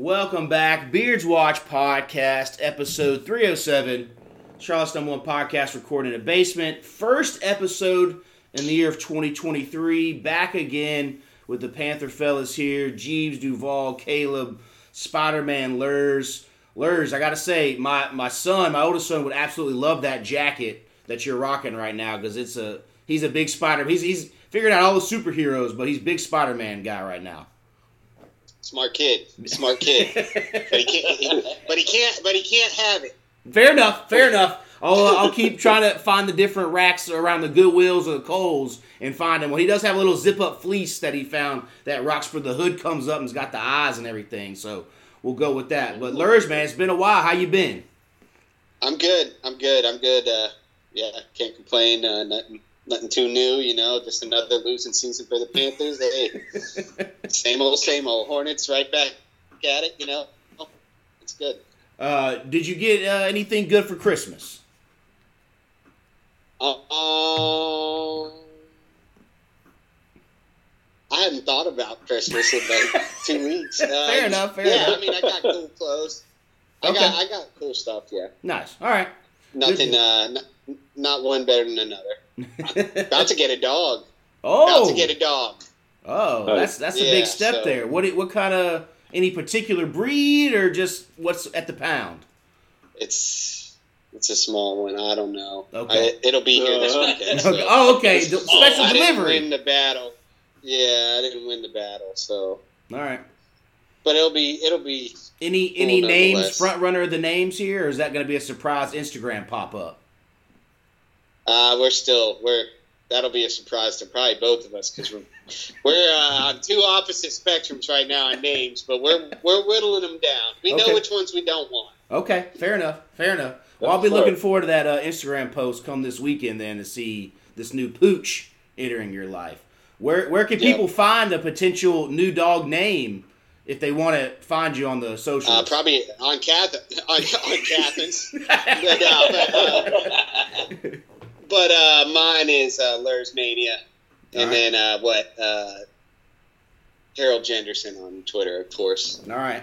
Welcome back, Beards Watch Podcast, episode 307. Charlotte's number one podcast recorded in a basement. First episode in the year of 2023. Back again with the Panther fellas here Jeebs, Duvall, Kaleb, Spider Man, Luhrs. Luhrs, I gotta say, my, my son, my oldest son, would absolutely love that jacket that you're rocking right now because it's a he's a big Spider. He's he's figured out all the superheroes, but he's big Spider Man guy right now. Smart kid, smart kid, but he can't. But he can't. But he can't have it. Fair enough. Fair enough. I'll, I'll keep trying to find the different racks around the Goodwills or the Kohl's and find him. Well, he does have a little zip up fleece that he found that rocks for the hood comes up and's got the eyes and everything. So we'll go with that. But Luhrs, man, it's been a while. How you been? I'm good. I'm good. I'm good. Uh, yeah, can't complain. Uh, nothing, nothing too new. You know, just another losing season for the Panthers. Hey, same old, same old. Hornets right back at it. You know, it's good. Uh, did you get uh, anything good for Christmas? Um, I hadn't thought about Christmas in like two weeks. Uh, fair enough. Fair yeah, enough. I mean, I got cool clothes. I Okay. got I got cool stuff. Yeah, Nice. All right. nothing. Uh, not one better than another. About to get a dog. oh, About to get a dog. oh, that's that's a Yeah, big step so- there. What what kind of any particular breed or just what's at the pound? It's it's a small one. I don't know. Okay. I, it'll be here this Uh, weekend. so- oh, okay. The special I didn't delivery. win the battle. Yeah, I didn't win the battle. So, All right. but it'll be it'll be Any any names nonetheless. front runner of the names here, or is that going to be a surprise Instagram pop up? Uh, we're still we're that'll be a surprise to probably both of us because we're we're uh, on two opposite spectrums right now on names, but we're we're whittling them down. We know which ones we don't want. Okay, fair enough. Fair enough. Well, I'll be That's looking forward to that uh, Instagram post come this weekend then to see this new pooch entering your life. Where where can Yeah. people find a potential new dog name if they want to find you on the social? Uh, probably on Cath on, on Catherine's. but, uh, but, uh, but uh, mine is uh, Luhrs Mania, and Alright. then uh, what? Uh, Harold Jenderson on Twitter, of course. All right.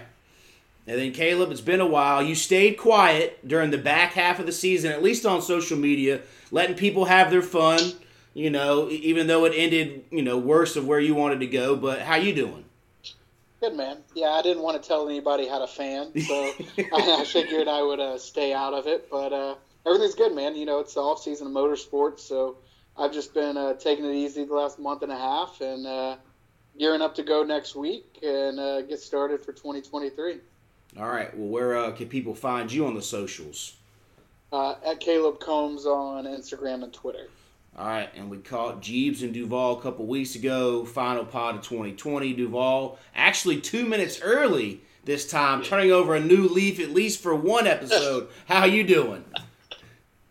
And then Kaleb, it's been a while. You stayed quiet during the back half of the season, at least on social media, letting people have their fun. You know, even though it ended, you know, worse of where you wanted to go. But how you doing? Good man. Yeah, I didn't want to tell anybody how to fan, so I, I figured I would uh, stay out of it. But uh, everything's good, man. You know, it's the off season of motorsports, so I've just been uh, taking it easy the last month and a half, and uh, gearing up to go next week and uh, get started for 2023. All right. Well, where uh, can people find you on the socials? Uh, at Kaleb Combs on Instagram and Twitter. All right, and we caught Jeebs and Duvall a couple weeks ago. Final pod of 2020. Duvall actually two minutes early this time, turning over a new leaf at least for one episode. How you doing?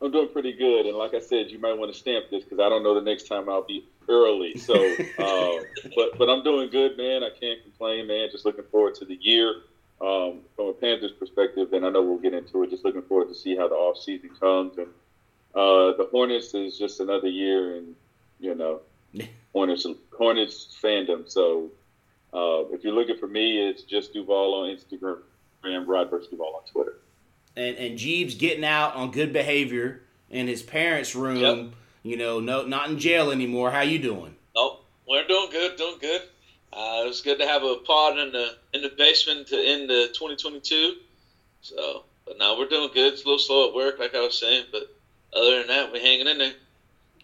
I'm doing pretty good, and like I said, you might want to stamp this because I don't know the next time I'll be early. So, uh, but but I'm doing good, man. I can't complain, man. Just looking forward to the year um, from a Panthers perspective, and I know we'll get into it. Just looking forward to see how the off season comes, and uh, the Hornets is just another year, and you know, Hornets Hornets fandom. So, uh, if you're looking for me, it's just Duvall on Instagram, and Rod versus Duvall on Twitter. And and Jeebs getting out on good behavior in his parents' room. Yep. You know, no, not in jail anymore. How you doing? Nope, we're doing good, doing good. Uh, it was good to have a pod in the in the basement to end the 2022. So, but now we're doing good. It's a little slow at work, like I was saying, but other than that, we're hanging in there.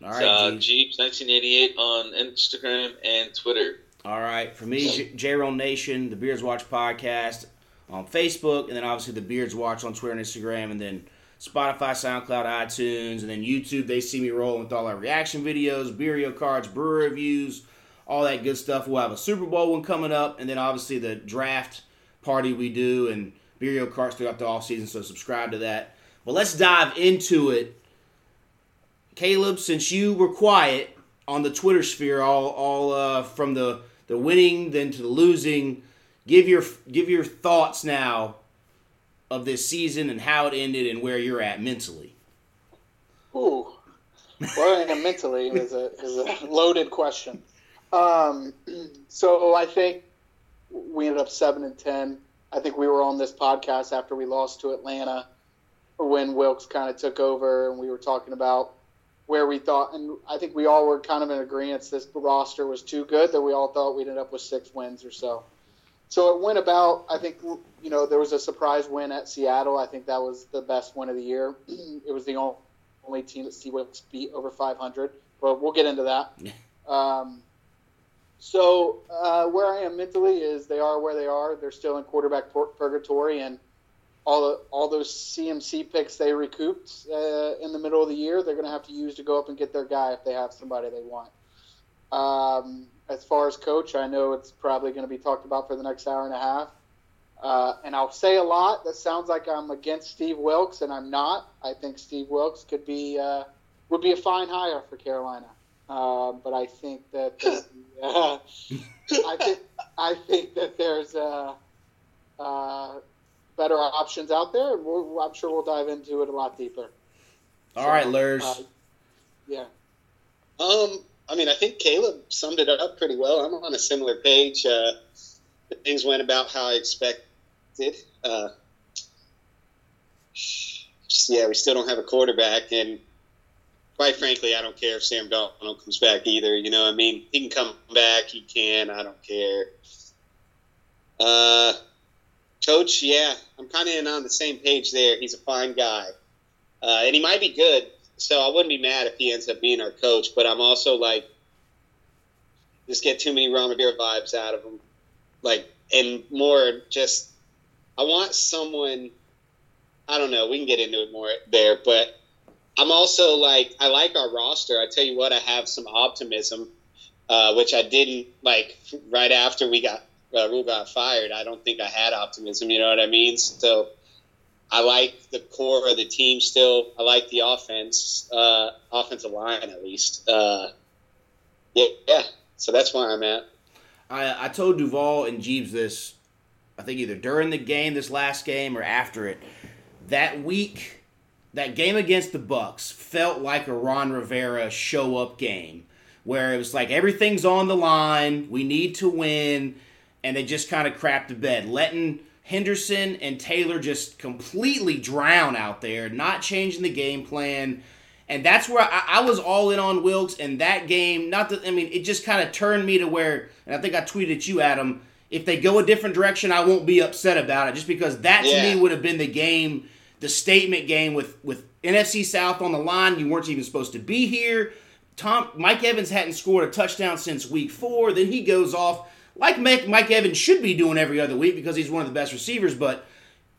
All It's, uh, Jeebs 1988 on Instagram and Twitter. All right, for me, J- J-Roll Nation, the Beards Watch podcast on Facebook, and then obviously the Beards Watch on Twitter and Instagram, and then Spotify, SoundCloud, iTunes, and then YouTube. They see me rolling with all our reaction videos, Beerio cards, brewer reviews, all that good stuff. We'll have a Super Bowl one coming up, and then obviously the draft party we do, and Beerio cards throughout the off season. So subscribe to that. But let's dive into it. Kaleb, since you were quiet on the Twitter sphere, all all uh, from the the winning then to the losing, give your give your thoughts now of this season and how it ended and where you're at mentally. Ooh, where I am mentally is a is a loaded question. Um, so I think we ended up seven and ten. I think we were on this podcast after we lost to Atlanta when Wilks kind of took over, and we were talking about where we thought, and I think we all were kind of in agreement this roster was too good that we all thought we'd end up with six wins or so. So it went about. I think you know there was a surprise win at Seattle. I think that was the best win of the year. it was the only team that Wilks beat over 500. But we'll get into that. Um, so uh, where I am mentally is they are where they are. They're still in quarterback purgatory, and all the, all those CMC picks they recouped uh, in the middle of the year, they're going to have to use to go up and get their guy if they have somebody they want. Um, as far as coach, I know it's probably going to be talked about for the next hour and a half. Uh, and I'll say a lot that sounds like I'm against Steve Wilks, and I'm not. I think Steve Wilks could be uh, would be a fine hire for Carolina. Uh, but I think that uh, I think I think that there's uh, uh, better options out there, and we'll, I'm sure we'll dive into it a lot deeper. All so, right, Luhrs. Uh, yeah. Um, I mean, I think Kaleb summed it up pretty well. I'm on a similar page. Uh, things went about how I expected. Uh, just, yeah, we still don't have a quarterback, and quite frankly, I don't care if Sam Darnold comes back either. You know, I mean, he can come back, he can. I don't care. Uh, Coach, yeah, I'm kind of in on the same page there. He's a fine guy, uh, and he might be good. So I wouldn't be mad if he ends up being our coach. But I'm also like, just get too many Rivera vibes out of him, like, and more just. I want someone. I don't know. We can get into it more there, but I'm also like, I like our roster. I tell you what, I have some optimism, uh, which I didn't like right after we got uh, Rhule got fired, I don't think I had optimism. You know what I mean? So I like the core of the team still. I like the offense, uh, offensive line at least. Uh, yeah, yeah. So that's where I'm at. I, I told Duvall and Jeebs this, I think either during the game, this last game, or after it. That week, that game against the Bucs felt like a Ron Rivera show up game, where it was like everything's on the line. We need to win and they just kind of crapped the bed, letting Henderson and Taylor just completely drown out there, not changing the game plan. And that's where I, I was all in on Wilks and that game. Not that I mean, it just kind of turned me to where, and I think I tweeted you, Adam. If they go a different direction, I won't be upset about it, just because that to yeah. me would have been the game, the statement game with with NFC South on the line. You weren't even supposed to be here. Tom Mike Evans hadn't scored a touchdown since week four. Then he goes off like Mike, Mike Evans should be doing every other week because he's one of the best receivers. But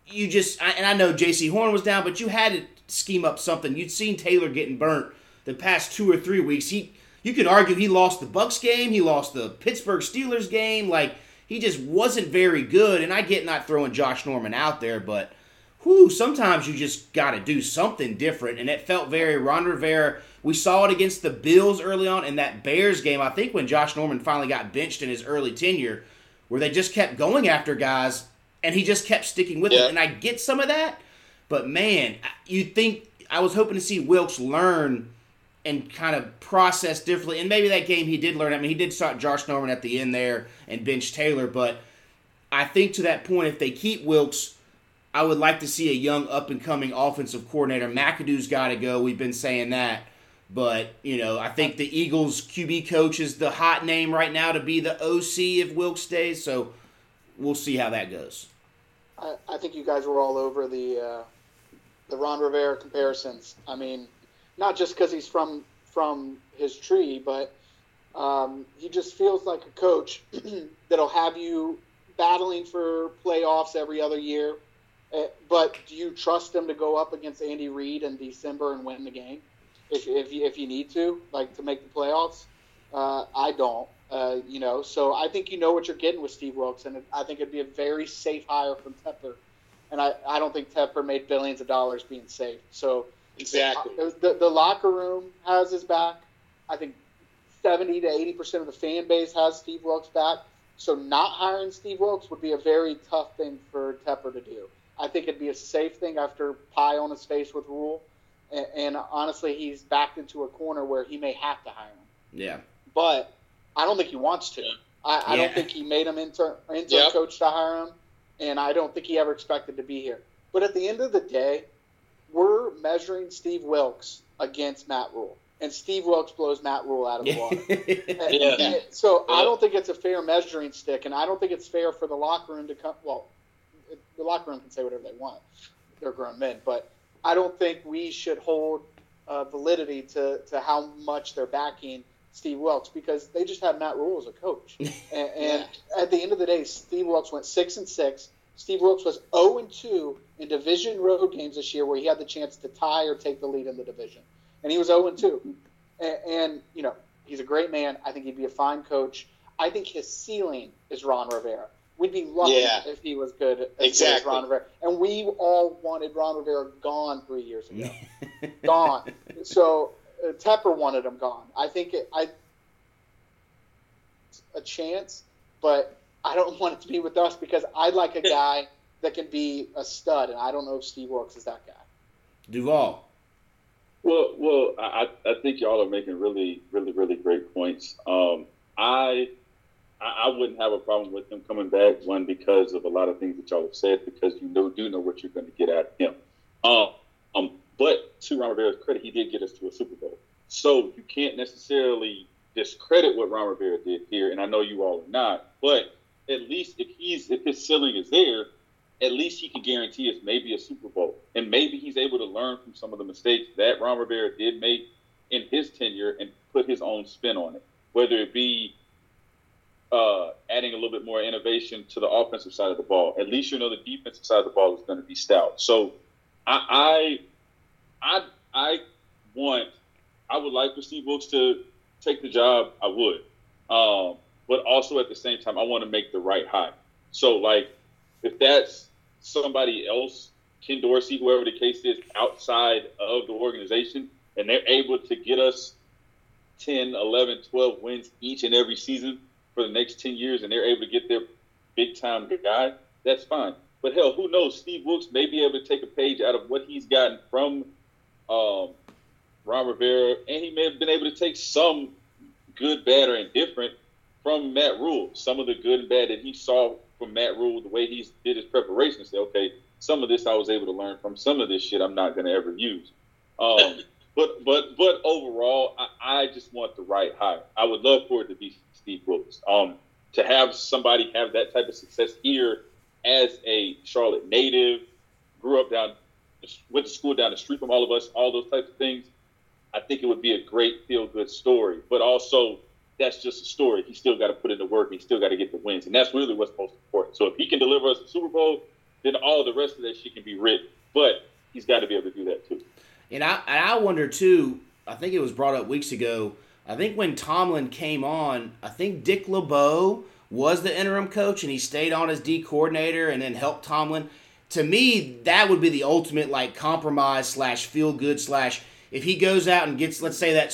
you just, and I know Jaycee Horn was down, but you had to scheme up something. You'd seen Taylor getting burnt the past two or three weeks. He, you could argue he lost the Bucs game, he lost the Pittsburgh Steelers game. Like he just wasn't very good. And I get not throwing Josh Norman out there, but whew, sometimes you just got to do something different. And it felt very Ron Rivera we saw it against the Bills early on in that Bears game. I think when Josh Norman finally got benched in his early tenure, where they just kept going after guys and he just kept sticking with yeah. it. And I get some of that, but man, you think I was hoping to see Wilks learn and kind of process differently. And maybe that game he did learn. I mean, he did start Josh Norman at the end there and bench Taylor, but I think to that point, if they keep Wilks, I would like to see a young up and coming offensive coordinator. McAdoo's got to go. We've been saying that. But, you know, I think the Eagles QB coach is the hot name right now to be the OC if Wilks stays. So we'll see how that goes. I, I think you guys were all over the uh, the Ron Rivera comparisons. I mean, not just because he's from from his tree, but um, he just feels like a coach that'll have you battling for playoffs every other year. But do you trust him to go up against Andy Reid in December and win the game? if if you, if you need to, like to make the playoffs. Uh, I don't. Uh, you know, so I think you know what you're getting with Steve Wilks, and I think it'd be a very safe hire from Tepper. And I, I don't think Tepper made billions of dollars being safe. So exactly, uh, the the locker room has his back. I think seventy to eighty percent of the fan base has Steve Wilks back. So not hiring Steve Wilks would be a very tough thing for Tepper to do. I think it'd be a safe thing after pie on his face with Rhule, and, and honestly, he's backed into a corner where he may have to hire him. Yeah. But I don't think he wants to. I, I don't think he made him intern, intern yep. coach to hire him. and I don't think he ever expected to be here. But at the end of the day, we're measuring Steve Wilks against Matt Rhule, and Steve Wilks blows Matt Rhule out of the water. Yeah. So I don't think it's a fair measuring stick, and I don't think it's fair for the locker room to come. Well, the locker room can say whatever they want; they're grown men. But I don't think we should hold uh, validity to to how much they're backing Steve Wilks because they just had Matt Rhule as a coach, and, and at the end of the day, Steve Wilks went six and six. Steve Wilks was 0 and 2 in division road games this year where he had the chance to tie or take the lead in the division. And he was 0 and 2. And, and, you know, he's a great man. I think he'd be a fine coach. I think his ceiling is Ron Rivera. We'd be lucky Yeah. if he was good as, Exactly. Ron Rivera. And we all wanted Ron Rivera gone three years ago. gone. So uh, Tepper wanted him gone. I think it, I a chance, but I don't want it to be with us because I'd like a guy that can be a stud, and I don't know if Steve Wilks is that guy. Duvall. Well, well, I, I think y'all are making really, really, really great points. Um, I, I I wouldn't have a problem with him coming back. One because of a lot of things that y'all have said, because you know do know what you're going to get out of him. Um, um, but to Ron Rivera's credit, he did get us to a Super Bowl, so you can't necessarily discredit what Ron Rivera did here. And I know you all are not, but at least if he's if his ceiling is there, at least he can guarantee us maybe a Super Bowl. And maybe he's able to learn from some of the mistakes that Ron Rivera did make in his tenure and put his own spin on it. Whether it be uh, adding a little bit more innovation to the offensive side of the ball. At least you know the defensive side of the ball is going to be stout. So I I I, I want I would like for Steve Wilks to take the job. I would. Um, but also at the same time, I want to make the right hire. So like if that's somebody else, Ken Dorsey, whoever the case is, outside of the organization, and they're able to get us 10, 11, 12 wins each and every season for the next 10 years, and they're able to get their big time guy, that's fine. But hell, who knows? Steve Wilks may be able to take a page out of what he's gotten from um, Ron Rivera, and he may have been able to take some good, bad, or indifferent from Matt Rhule. Some of the good and bad that he saw from Matt Rhule, the way he did his preparation, say, okay, some of this I was able to learn from. Some of this shit I'm not going to ever use. Um, but but but overall, I, I just want the right hire. I would love for it to be Steve Wilks. Um, to have somebody have that type of success here as a Charlotte native, grew up down, went to school down the street from all of us, all those types of things. I think it would be a great feel good story. But also, that's just a story. He still got to put in the work. He still got to get the wins, and that's really what's most important. So if he can deliver us a Super Bowl, then all the rest of that shit can be written. But he's got to be able to do that too. And I and I wonder too. I think it was brought up weeks ago. I think when Tomlin came on, I think Dick LeBeau was the interim coach, and he stayed on as D coordinator, and then helped Tomlin. To me, that would be the ultimate like compromise slash feel good slash if he goes out and gets let's say that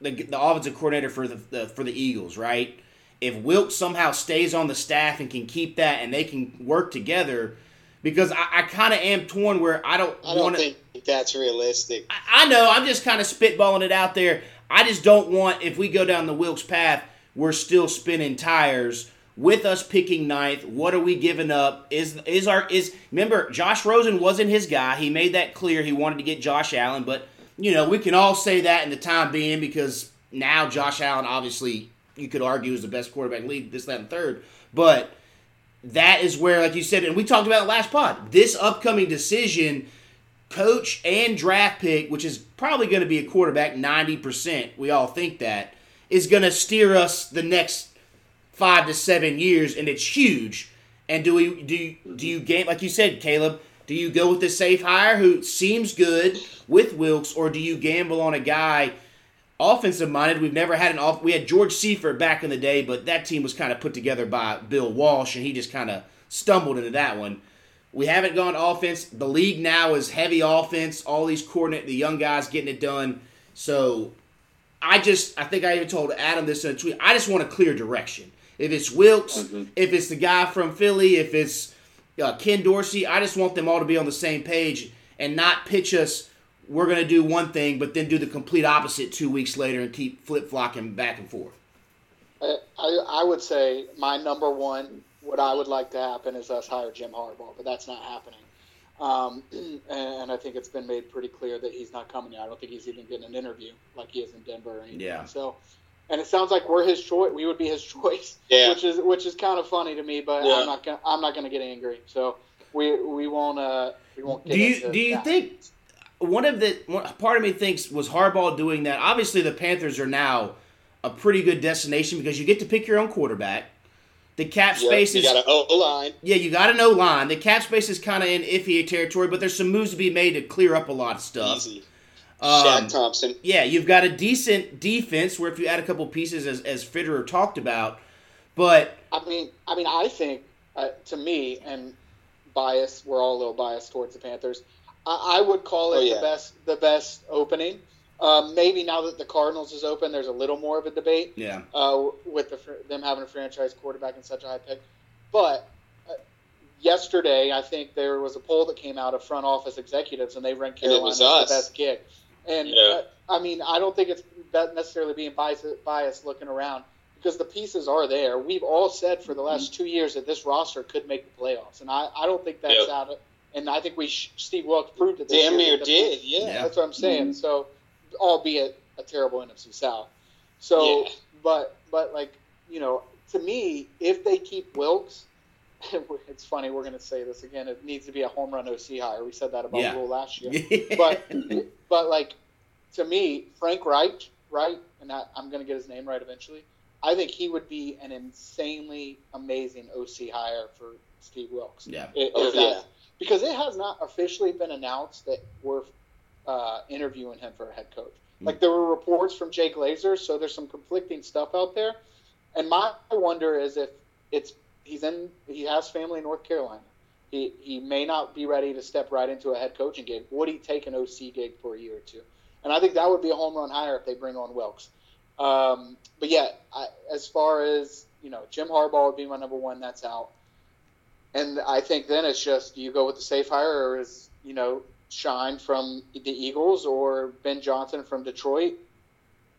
the, the offensive coordinator for the, the for the Eagles, right? If Wilk somehow stays on the staff and can keep that, and they can work together, because I, I kind of am torn where I don't, I don't want to. think that's realistic. I know. I'm just kind of spitballing it out there. I just don't want if we go down the Wilks path, we're still spinning tires with us picking ninth. What are we giving up? Is is our is remember Josh Rosen wasn't his guy. He made that clear. He wanted to get Josh Allen, but you know we can all say that in the time being because now Josh Allen obviously you could argue is the best quarterback league. This, that, and third, but. That is where, like you said, and we talked about last pod. This upcoming decision coach and draft pick, which is probably going to be a quarterback 90%, we all think that, is going to steer us the next five to seven years, and it's huge. And do we do you, do you game like you said, Kaleb? Do you go with the safe hire who seems good with Wilks, or do you gamble on a guy offensive minded? We've never had an off. We had George Seifert back in the day, but that team was kind of put together by Bill Walsh, and he just kind of stumbled into that one. We haven't gone offense. The league now is heavy offense. All these coordinate, the young guys getting it done. So I just, I think I even told Adam this in a tweet. I just want a clear direction. If it's Wilks, Mhm. if it's the guy from Philly, if it's uh, Ken Dorsey, I just want them all to be on the same page and not pitch us. We're going to do one thing, but then do the complete opposite two weeks later and keep flip flopping back and forth. I, I would say my number one what I would like to happen is us hire Jim Harbaugh, but that's not happening. Um, and I think it's been made pretty clear that he's not coming here. I don't think he's even getting an interview like he is in Denver or anything. Yeah. So, and it sounds like we're his choice. We would be his choice. Yeah. Which is which is kind of funny to me, but Yeah. I'm not gonna I'm not gonna get angry. So we we won't uh we won't. Get Do you into do you that. think one of the one, part of me thinks was Harbaugh doing that? Obviously, the Panthers are now a pretty good destination because you get to pick your own quarterback. The cap space you is got an O line. yeah, you got an know line. The cap space is kind of in iffy territory, but there's some moves to be made to clear up a lot of stuff. Easy. Um, Shaq Thompson. yeah, you've got a decent defense where if you add a couple pieces, as as Fitterer talked about, but I mean, I mean, I think uh, to me and bias, we're all a little biased towards the Panthers. I, I would call it Oh, yeah. the best, the best opening. Um, maybe now that the Cardinals is open, there's a little more of a debate yeah, uh, with the, them having a franchise quarterback and such a high pick. But uh, yesterday, I think there was a poll that came out of front office executives, and they ranked And it Carolina was as the best gig. And Yeah. uh, I mean, I don't think it's necessarily being biased, biased looking around because the pieces are there. We've all said for the last two years that this roster could make the playoffs, and I, I don't think that's Yeah. out of. And I think we sh- Steve Wilks proved it. This Damn year near that the- did. Yeah. Yeah. that's what I'm saying. So, albeit a terrible NFC South. So, Yeah. but but like you know, to me, if they keep Wilks, it's funny. We're going to say this again. It needs to be a home run OC hire. We said that about Yeah. Rhule last year. But but like to me, Frank Reich, right? And I, I'm going to get his name right eventually. I think he would be an insanely amazing OC hire for Steve Wilks. yeah, It- Oh, yeah. because it has not officially been announced that we're uh, interviewing him for a head coach. Mm. Like there were reports from Jake Glazer, so there's some conflicting stuff out there. And my wonder is if it's he's in he has family in North Carolina. He he may not be ready to step right into a head coaching gig. Would he take an OC gig for a year or two? And I think that would be a home run hire if they bring on Wilks. Um, but yeah, I, as far as you know, Jim Harbaugh would be my number one. That's out. And I think then it's just you go with the safe hire, or is you know Shine from the Eagles or Ben Johnson from Detroit.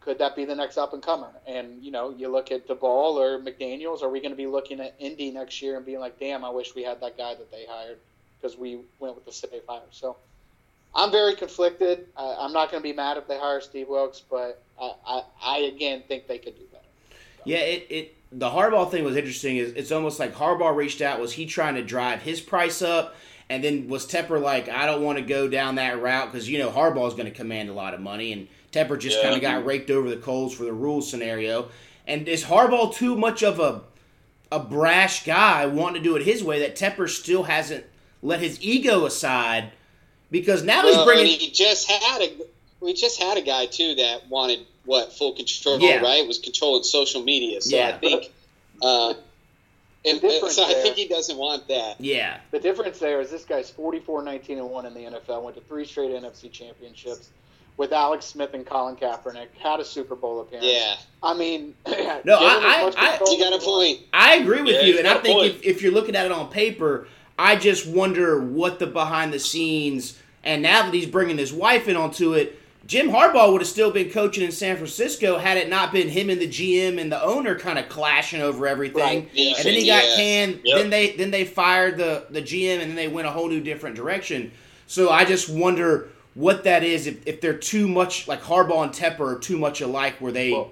Could that be the next up and comer? And you know, you look at Daboll or McDaniel's. Are we going to be looking at Indy next year and being like, "Damn, I wish we had that guy that they hired because we went with the safe hire." So I'm very conflicted. I, I'm not going to be mad if they hire Steve Wilks, but I, I, I again think they could do better. yeah. It it the Harbaugh thing was interesting. Is it's almost like Harbaugh reached out. Was he trying to drive his price up? And then was Tepper like, I don't want to go down that route because you know Harbaugh is going to command a lot of money, and Tepper just Yeah. kind of got raked over the coals for the rules scenario. And is Harbaugh too much of a a brash guy wanting to do it his way that Tepper still hasn't let his ego aside because now he's bringing he just had a we just had a guy too that wanted what full control, Yeah. right? Was controlling social media. So Yeah. I think, uh, and, The difference so I there- think he doesn't want that. yeah The difference there is this guy's 44 19 and 1 in the NFL, went to three straight NFC championships with Alex Smith and Colin Kaepernick, had a Super Bowl appearance. Yeah, I mean, No, give him I- I- you got a as you want. point. I agree with Yeah, you, and I think if, if you're looking at it on paper, I just wonder what the behind the scenes. And now that he's bringing his wife in onto it, Jim Harbaugh would have still been coaching in San Francisco had it not been him and the GM and the owner kind of clashing over everything. Right. Yeah. And then he got Yeah. canned. Yep. Then they then they fired the the GM, and then they went a whole new different direction. So I just wonder what that is if, if they're too much like Harbaugh and Tepper are too much alike, where they Well,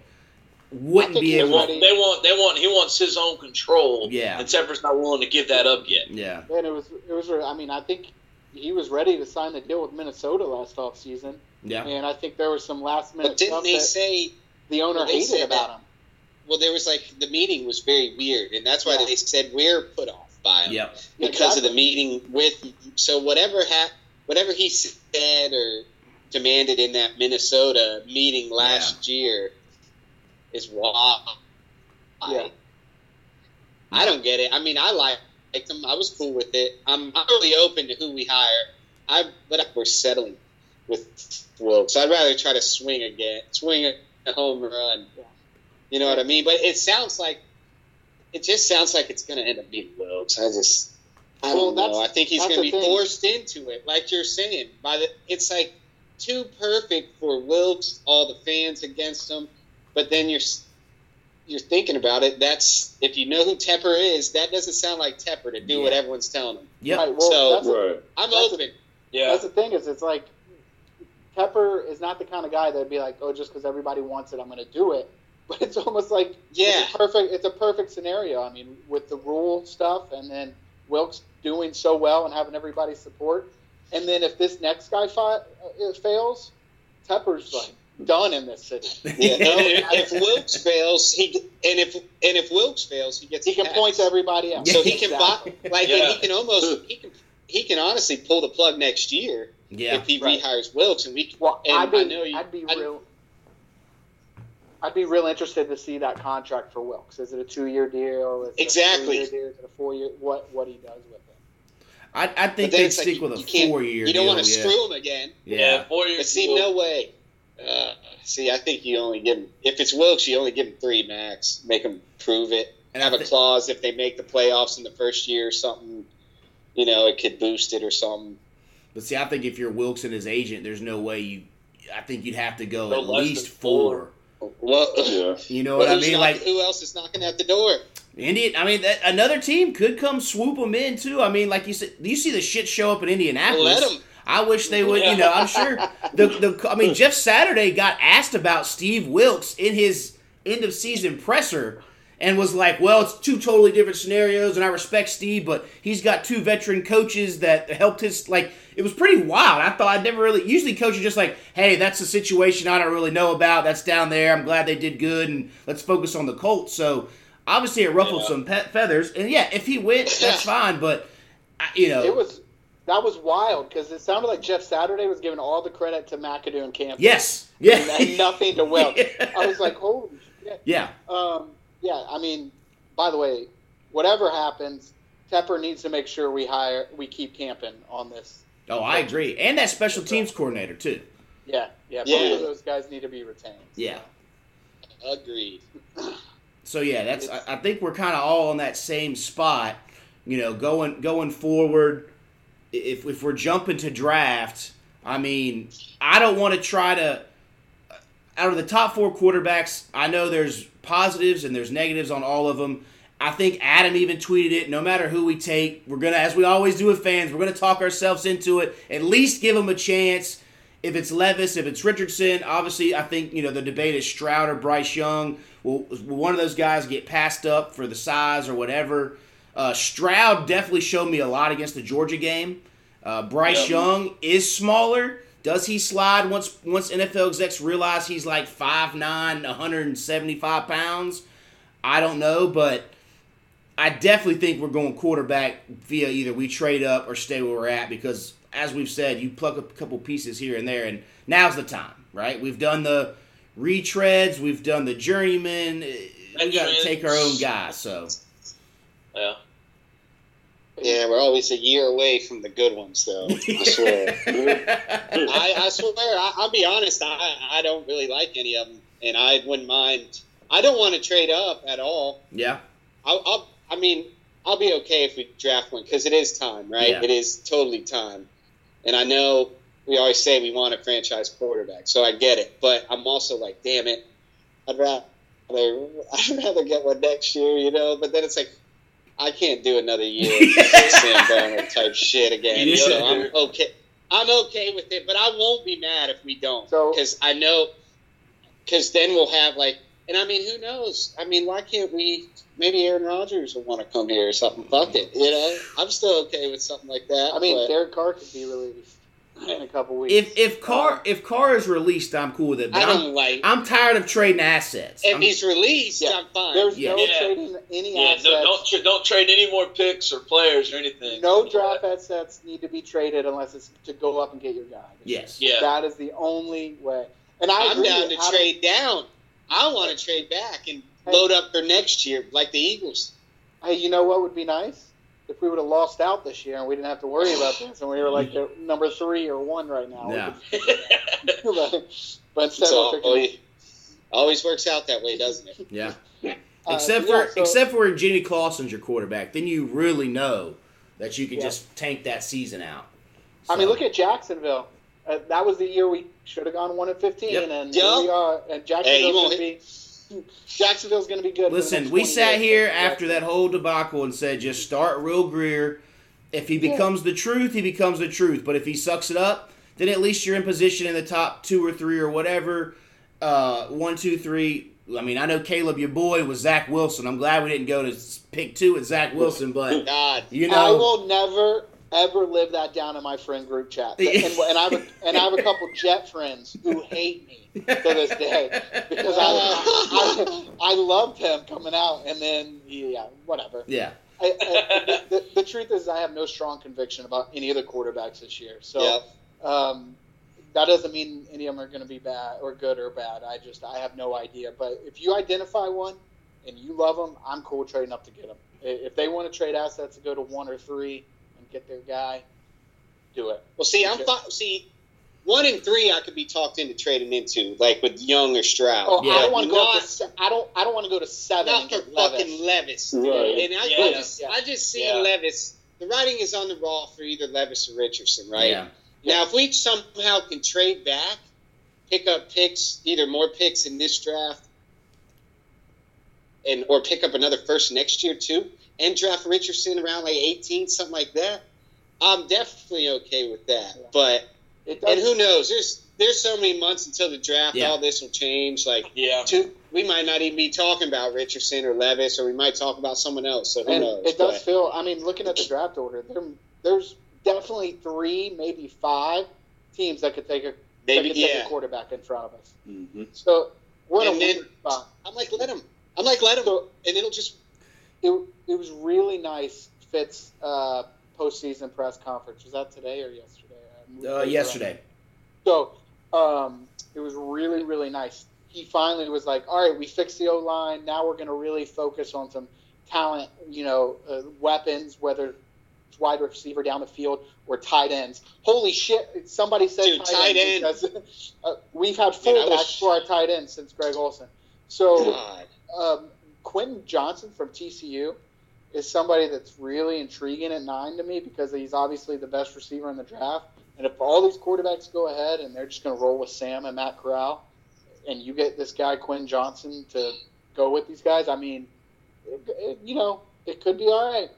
wouldn't be he's They able. want, to... they want, they want, he wants his own control. Yeah. And Tepper's not willing to give that up yet. Yeah, And it was, it was. I mean, I think he was ready to sign the deal with Minnesota last offseason. Yeah. and I think there was some last minute But didn't stuff they that say? the owner hated about that- him. Well, there was like the meeting was very weird, and that's why Yeah. they said we're put off by him Yep. because of the meeting with. So whatever ha- whatever he said or demanded in that Minnesota meeting last year is why. Yeah. I don't get it. I mean, I liked him. I was cool with it. I'm, I'm really open to who we hire. I but we're settling with Wilks. I'd rather try to swing again, swing a, a home run. Yeah. You know what I mean? But it sounds like it just sounds like it's going to end up being Wilks. I just I don't know. I think he's going to be thing. forced into it, like you're saying. By the, it's like too perfect for Wilks. All the fans against him, but then you're you're thinking about it, that's if you know who Tepper is, that doesn't sound like Tepper to do Yeah. what everyone's telling him. Yeah, Right, well, So- that's, Right. I'm That's- open. Yeah. that's the thing is, it's like Tepper is not the kind of guy that'd be like, oh, just because everybody wants it, I'm going to do it. But it's almost like Yeah. it's a perfect. It's a perfect scenario. I mean, with the Rhule stuff, and then Wilks doing so well and having everybody's support, and then if this next guy fi- uh, fails, Tepper's like done in this city. Yeah, no, if Wilks fails, he and if and if Wilks fails, he gets He can pass. point to everybody else. so he can buy, like Yeah. and he can almost he can he can honestly pull the plug next year Yeah. if he Right. rehires Wilks, and we can. Well, And I'd be, I know you- I'd be I- real. I'd be real interested to see that contract for Wilks. Is it a two-year deal? Is it Exactly. A three-year deal? Is it a four-year? What what he does with it? I, I But think then they'd it's like, stick with a you can't- four year You don't deal. want to yeah. screw him again. Yeah. Yeah. Four years. But see, deal. no way. Uh, see, I think you only give him if it's Wilks, you only give him three max. Make him prove it. And Have I a thi- clause if they make the playoffs in the first year or something. You know, it could boost it or something. But see, I think if you're Wilks and his agent, there's no way you. I think you'd have to go Go at least four. four. Well, Yeah. You know well, what I mean? knock- Like who else is knocking at the door? Indian. I mean, that, another team could come swoop them in too. I mean, like you said, do you see the shit show up in Indianapolis? Let 'em. I wish they would. You know, I'm sure the the. I mean, Jeff Saturday got asked about Steve Wilks in his end of season presser. And was like, well, it's two totally different scenarios, and I respect Steve, but he's got two veteran coaches that helped his. Like, it was pretty wild. I thought I'd never really. Usually, coaches are just like, hey, that's a situation I don't really know about. That's down there. I'm glad they did good, and let's focus on the Colts. So, obviously, it ruffled Yeah. some pet feathers. And yeah, if he wins, that's fine. But you know, It was that was wild because it sounded like Jeff Saturday was giving all the credit to McAdoo and Camp. yes, yeah, and, nothing to Wilks. Yeah. I was like, holy shit. yeah. Um, yeah, I mean, by the way, whatever happens, Tepper needs to make sure we hire, we keep camping on this. Oh, I agree. And that special teams coordinator too. Yeah, yeah, Yeah. both of those guys need to be retained. Yeah. Agreed. So yeah, that's. I, I think we're kind of all on that same spot. You know, going going forward. If if we're jumping to draft, I mean, I don't want to try to. Uh, out of the top four quarterbacks, I know there's positives and there's negatives on all of them. I think Adam even tweeted it. No matter who we take, we're gonna, as we always do with fans, we're gonna talk ourselves into it. At least give them a chance. If it's Levis, if it's Richardson, obviously I think you know the debate is Stroud or Bryce Young. Will, will one of those guys get passed up for the size or whatever? Uh, Stroud definitely showed me a lot against the Georgia game. Uh, Bryce. Young is smaller. Does he slide once once NFL execs realize he's like 5'9", 175 pounds? I don't know, but I definitely think we're going quarterback via either we trade up or stay where we're at because, as we've said, you pluck a couple pieces here and there, and now's the time, right? We've done the retreads, we've done the journeyman. We got to take our own guys. So Yeah. Yeah, we're oh, always a year away from the good ones, though. I swear. I, I swear. I, I'll be honest. I, I don't really like any of them, and I wouldn't mind. I don't want to trade up at all. yeah, I'll, I'll I mean, I'll be okay if we draft one because it is time, right? Yeah. It is totally time, and I know we always say we want a franchise quarterback, so I get it. But I'm also like, damn it, I'd rather I'd rather get one next year, you know. But then it's like. I can't do another year of Sam Darnold type shit again. Yeah. So I'm okay. I'm okay with it, but I won't be mad if we don't, So- because I know, because then we'll have like, and I mean, who knows? I mean, why can't we? Maybe Aaron Rodgers will want to come here or something. Fuck it, you know. I'm still okay with something like that. I mean, but Derek Carr could be released in a couple weeks. if if Carr if Carr is released, I'm cool with it. But I I'm, don't like. I'm tired of trading assets. if I'm- he's released, Yeah. I'm fine. There's Yeah. no Yeah. trading any Yeah. assets. No, don't tra- don't trade any more picks or players or anything. no draft assets need to be traded unless it's to go up and get your guy. yes. Yeah. That is the only way. And I I'm down to How trade down. I want to trade back and load up for next year, like the Eagles. Hey, you know what would be nice? If we would have lost out this year and we didn't have to worry about this, and we were like number three or one right now. Yeah. but, but instead It's we're all, always works out that way, doesn't it? Yeah. uh, Except yeah, for so- except for when Jimmy Clausen's your quarterback, then you really know that you can Yeah. just tank that season out. I mean, look at Jacksonville. Uh, that was the year we should have gone one and fifteen, Yep. and Yep. here we are. And Hey, Jacksonville you won't should be Jacksonville's going to be good. Listen, we sat years. here after that whole debacle and said, just start Will Grier. If he becomes the truth, he becomes the truth. But if he sucks it up, then at least you're in position in the top two or three or whatever. Uh, one, two, three. I mean, I know Kaleb, your boy, was Zach Wilson. I'm glad we didn't go to pick two with Zach Wilson, but God, you know, I will never ever live that down in my friend group chat. And, and I have a, and I have a couple Jet friends who hate me to this day because I, I I loved him coming out, and then yeah, whatever. yeah, I, I, the, the, the truth is, I have no strong conviction about any of the quarterbacks this year. So Yep. um, that doesn't mean any of them are going to be bad or good or bad. I just I have no idea. But if you identify one and you love them, I'm cool trading up to get them. If they want to trade assets to go to one or three and get their guy, do it. Well, see, I'm fi- see one and three. I could be talked into trading into, like with Young or Stroud. Oh, Yeah. I don't want to go. Up to, se- I don't. I don't want to go to seven. not for Levis. fucking Levis. Right. And I, I just, Yeah. I just see Yeah. Levis. The writing is on the wall for either Levis or Richardson, right? yeah, Now, if we somehow can trade back, pick up picks, either more picks in this draft, and or pick up another first next year too, and draft Richardson around like 18, something like that, I'm definitely okay with that. Yeah. But It and who knows? There's there's so many months until the draft. Yeah. All this will change. Like Yeah. two, we might not even be talking about Richardson or Levis, or we might talk about someone else. So who and knows? it does But- feel. I mean, looking at the draft order, there, there's definitely three, maybe five teams that could take a maybe that could take yeah. a quarterback in front of us. Mm-hmm. So we're in And a then- weird spot. I'm like, let him. I'm like, let him, So and it'll just it, it was really nice. Fitz uh, postseason press conference was that today or yesterday? Uh, things yesterday. So um, it was really, really nice. He finally was like, "All right, we fixed the O line. Now we're going to really focus on some talent, you know, uh, weapons, whether it's wide receiver down the field or tight ends." Holy shit! Somebody said Dude, tight end. because uh, we've had Man, I fullbacks was- for our tight ends since Greg Olsen. So God. um, Quentin Johnson from TCU is somebody that's really intriguing at nine to me because he's obviously the best receiver in the draft. And if all these quarterbacks go ahead and they're just going to roll with Sam and Matt Corral, and you get this guy Quentin Johnson to go with these guys, I mean, it, it, you know, it could be all right.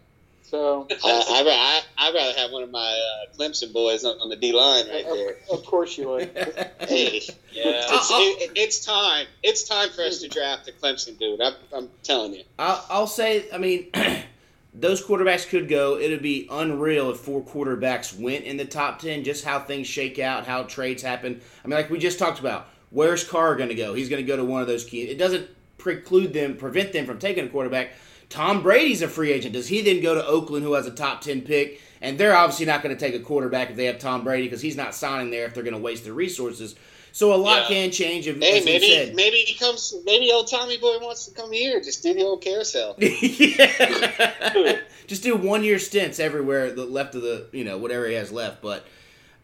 So, I, I, I, I'd rather have one of my uh, Clemson boys on, on the D line right there. of, of course you would. Hey, Yeah. it's, it, it's time. It's time for us to draft a Clemson dude. I'm, I'm telling you. I'll, I'll say, I mean, those quarterbacks could go. It'd be unreal if four quarterbacks went in the top 10, just how things shake out, how trades happen. I mean, like we just talked about, where's Carr going to go? He's going to go to one of those key. It doesn't preclude them, prevent them from taking a quarterback. Tom Brady's a free agent. Does he then go to Oakland, who has a top 10 pick? And they're obviously not going to take a quarterback if they have Tom Brady because he's not signing there if they're going to waste their resources. So a lot Yeah. can change. If, Hey, maybe maybe he comes. Maybe old Tommy boy wants to come here. Just do the old carousel. just do one year stints everywhere the left of the you know whatever he has left. But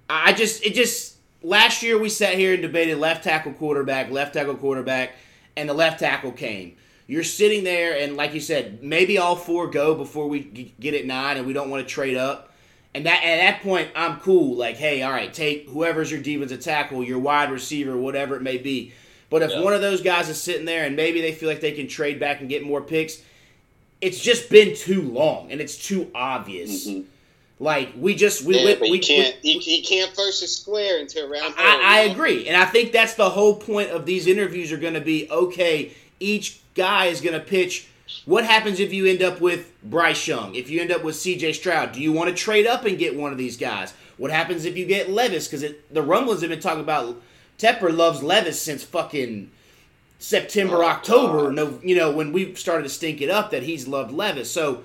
I just it just last year we sat here and debated left tackle quarterback, left tackle quarterback, and the left tackle came. You're sitting there and like you said, maybe all four go before we g- get at nine, and we don't want to trade up. And that at that point, I'm cool. Like, hey, all right, take whoever's your defensive tackle, your wide receiver, whatever it may be. But if Yeah. one of those guys is sitting there and maybe they feel like they can trade back and get more picks, it's just been too long and it's too obvious. Mhm. Like we just we yeah, went. we, can't. we- you, can't first a square a round. I, I agree, and I think that's the whole point of these interviews are going to be okay. Each guy is going to pitch. What happens if you end up with Bryce Young? If you end up with C.J. Stroud, do you want to trade up and get one of these guys? What happens if you get Levis? Because the rumblings have been talking about Tepper loves Levis since fucking September, Oh, October. No, you know when we started to stink it up that he's loved Levis. So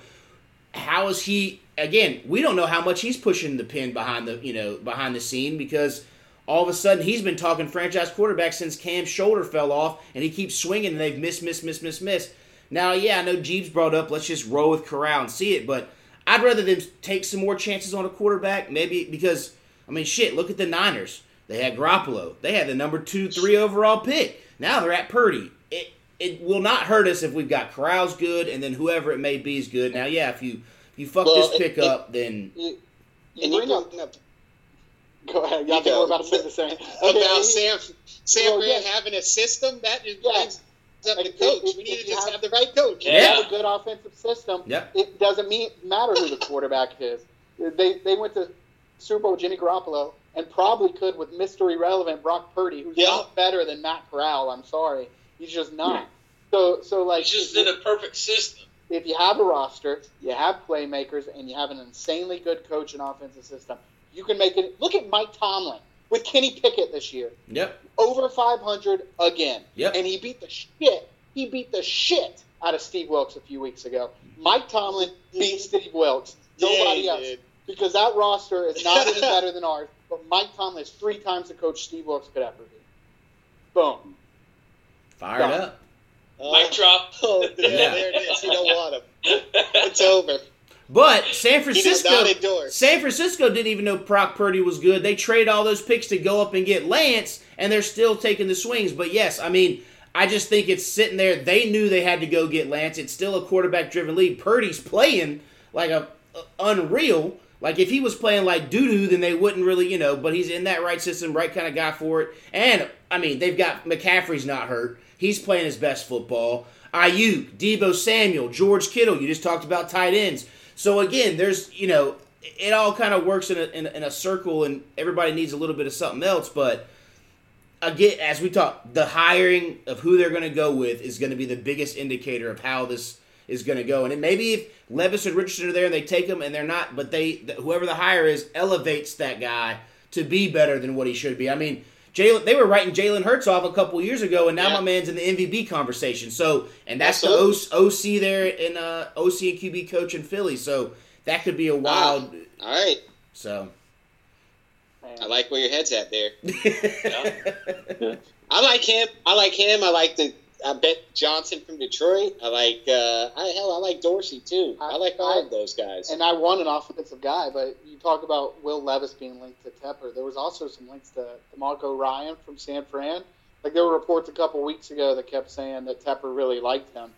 how is he? Again, we don't know how much he's pushing the pin behind the you know behind the scene because all of a sudden he's been talking franchise quarterback since Cam's shoulder fell off, and he keeps swinging, and they've missed, miss, miss, miss, miss. Now, yeah, I know Jeebs brought up let's just roll with Corral and see it, but I'd rather them take some more chances on a quarterback, maybe because I mean, shit, look at the Niners. They had Garoppolo. They had the number two, three overall pick. Now they're at Purdy. It it will not hurt us if we've got Corral's good, and then whoever it may be is good. Now, yeah, if you if you fuck Well, this pick it- up, then You, you And you bring up. Bring up Go ahead. You Y'all think go. we're about to say the same. about Okay, Sam Sam Well, Grant yeah. having a system that is just Yeah. up Like, the coach. if- We need to just have- have the right coach. If Yeah. you have a good offensive system, Yep. it doesn't mean matter who the quarterback is. They they went to Super Bowl Jimmy Garoppolo and probably could with mystery relevant Brock Purdy, who's Yeah. not better than Matt Corral. I'm sorry, he's just not. So so like He's just in a perfect system. if you have a roster, you have playmakers, and you have an insanely good coach and offensive system, you can make it. Look at Mike Tomlin with Kenny Pickett this year Yep. over 500 again. Yep. And he beat the shit. He beat the shit out of Steve Wilks a few weeks ago. Mike Tomlin beat Steve Wilks. Nobody Yeah, else. did. Because that roster is not any better than ours. But Mike Tomlin is three times the coach Steve Wilks could ever be. Boom. Fired Done. up. Mic drop. oh, there, Yeah. there it is. You don't want him. It's over. But San Francisco. San Francisco didn't even know Brock Purdy was good. They trade all those picks to go up and get Lance, and they're still taking the swings. But yes, I mean, I just think it's sitting there. They knew they had to go get Lance. It's still a quarterback-driven league. Purdy's playing like a, a unreal. Like if he was playing like doo doo, then they wouldn't really, you know. But he's in that right system, right kind of guy for it. And I mean, they've got McCaffrey's not hurt. He's playing his best football. Aiyuk, Deebo Samuel, George Kittle. You just talked about tight ends. So again, there's you know, it all kind of works in a, in a, in a circle, and everybody needs a little bit of something else. But again, as we talk, the hiring of who they're going to go with is going to be the biggest indicator of how this is going to go. And it maybe if Levis and Richardson are there and they take them and they're not, but they whoever the hire is elevates that guy to be better than what he should be. I mean. Jalen, they were writing Jalen Hurts off a couple years ago, and now Yeah. my man's in the MVP conversation. So, and that's Absolutely. the OC, there in uh, OC and QB coach in Philly. So that could be a wild. All right. So, I like where your head's at there. Yeah. I like him. I like him. I like the. I bet Johnson from Detroit. I like. Uh, I, hell, I like Dorsey too. I, I- like all I- of those guys. And I want an offensive guy, but you talk about Will Levis being linked to Tepper. There was also some links to DeMeco Ryan from San Fran. Like there were reports a couple weeks ago that kept saying that Tepper really liked him,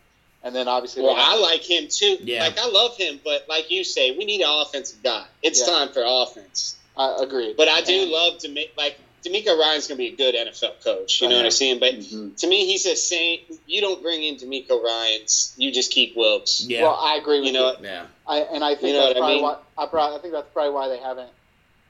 and then obviously well, I like him too. Yeah. Like I love him, but like you say, we need an offensive guy. It's Yeah. time for offense. I agree. But I do And- love to make like DeMeco Ryans going to be a good NFL coach. You know Yeah. what I'm saying? But Mhm. to me, he's a saint. You don't bring in DeMeco Ryans. You just keep Wilks. yeah, Well, I agree with You you. know, yeah, I, and I think You know that's what I probably mean? why I, probably, I think that's probably why they haven't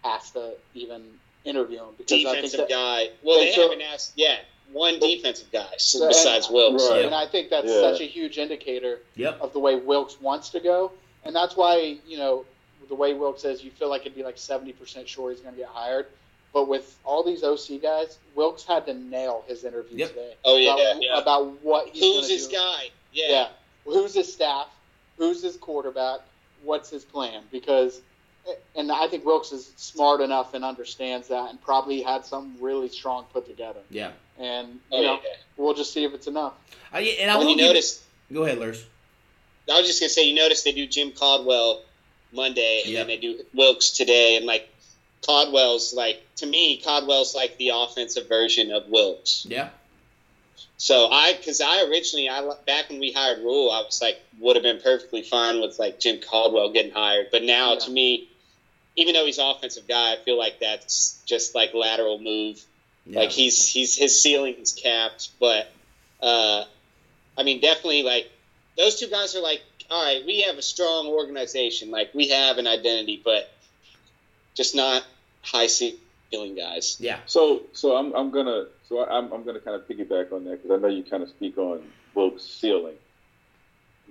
asked to even interview him because I think defensive that, guy. Well, they they haven't asked yet. One defensive guy So- and- besides Wilks. Right. and I think that's Yeah. such a huge indicator yep, of the way Wilks wants to go, and that's why you know the way Wilks says you feel like it'd be like seventy percent sure he's going to get hired. But with all these OC guys, Wilks had to nail his interview Yep. today. Oh yeah. about, yeah. about what he's Who's his do. guy? Yeah. Yeah. Who's his staff? Who's his quarterback? What's his plan? Because, and I think Wilks is smart enough and understands that, and probably had something really strong put together. yeah. And oh, you Oh, know, yeah. we'll just see if it's enough. I, and I Well, will you give- Go ahead, Luhrs. I was just gonna say, you notice they do Jim Caldwell Monday, and Yep. then they do Wilks today, and like Caldwell's like to me, Caldwell's like the offensive version of Wilks. Yeah, So I, because I originally, I back when we hired Rhule, I was like, would have been perfectly fine with like Jim Caldwell getting hired. But now, Yeah. to me, even though he's offensive guy, I feel like that's just like lateral move. yeah. Like he's he's his ceiling's capped. But uh, I mean, definitely like those two guys are like, all right, we have a strong organization, like we have an identity, but just not high ceiling guys. yeah, So, so I'm, I'm gonna, so I- I'm, I'm gonna kind of piggyback on that because I know you kind of speak on Wilks' ceiling.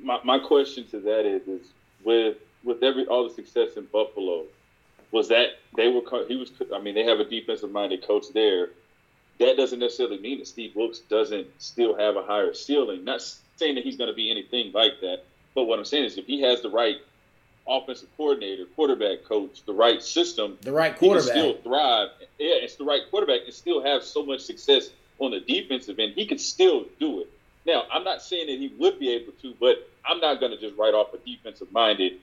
My, my question to that is, is with with every all the success in Buffalo, was that they were he was I mean they have a defensive minded coach there. That doesn't necessarily mean that Steve Wilks doesn't still have a higher ceiling. Not saying that he's going to be anything like that, but what I'm saying is if he has the right offensive coordinator, quarterback coach, the right system, the right he can quarterback. still thrive. Yeah, it's the right quarterback and still have so much success on the defensive end. He could still do it. Now, I'm not saying that he would be able to, but I'm not going to just write off a defensive minded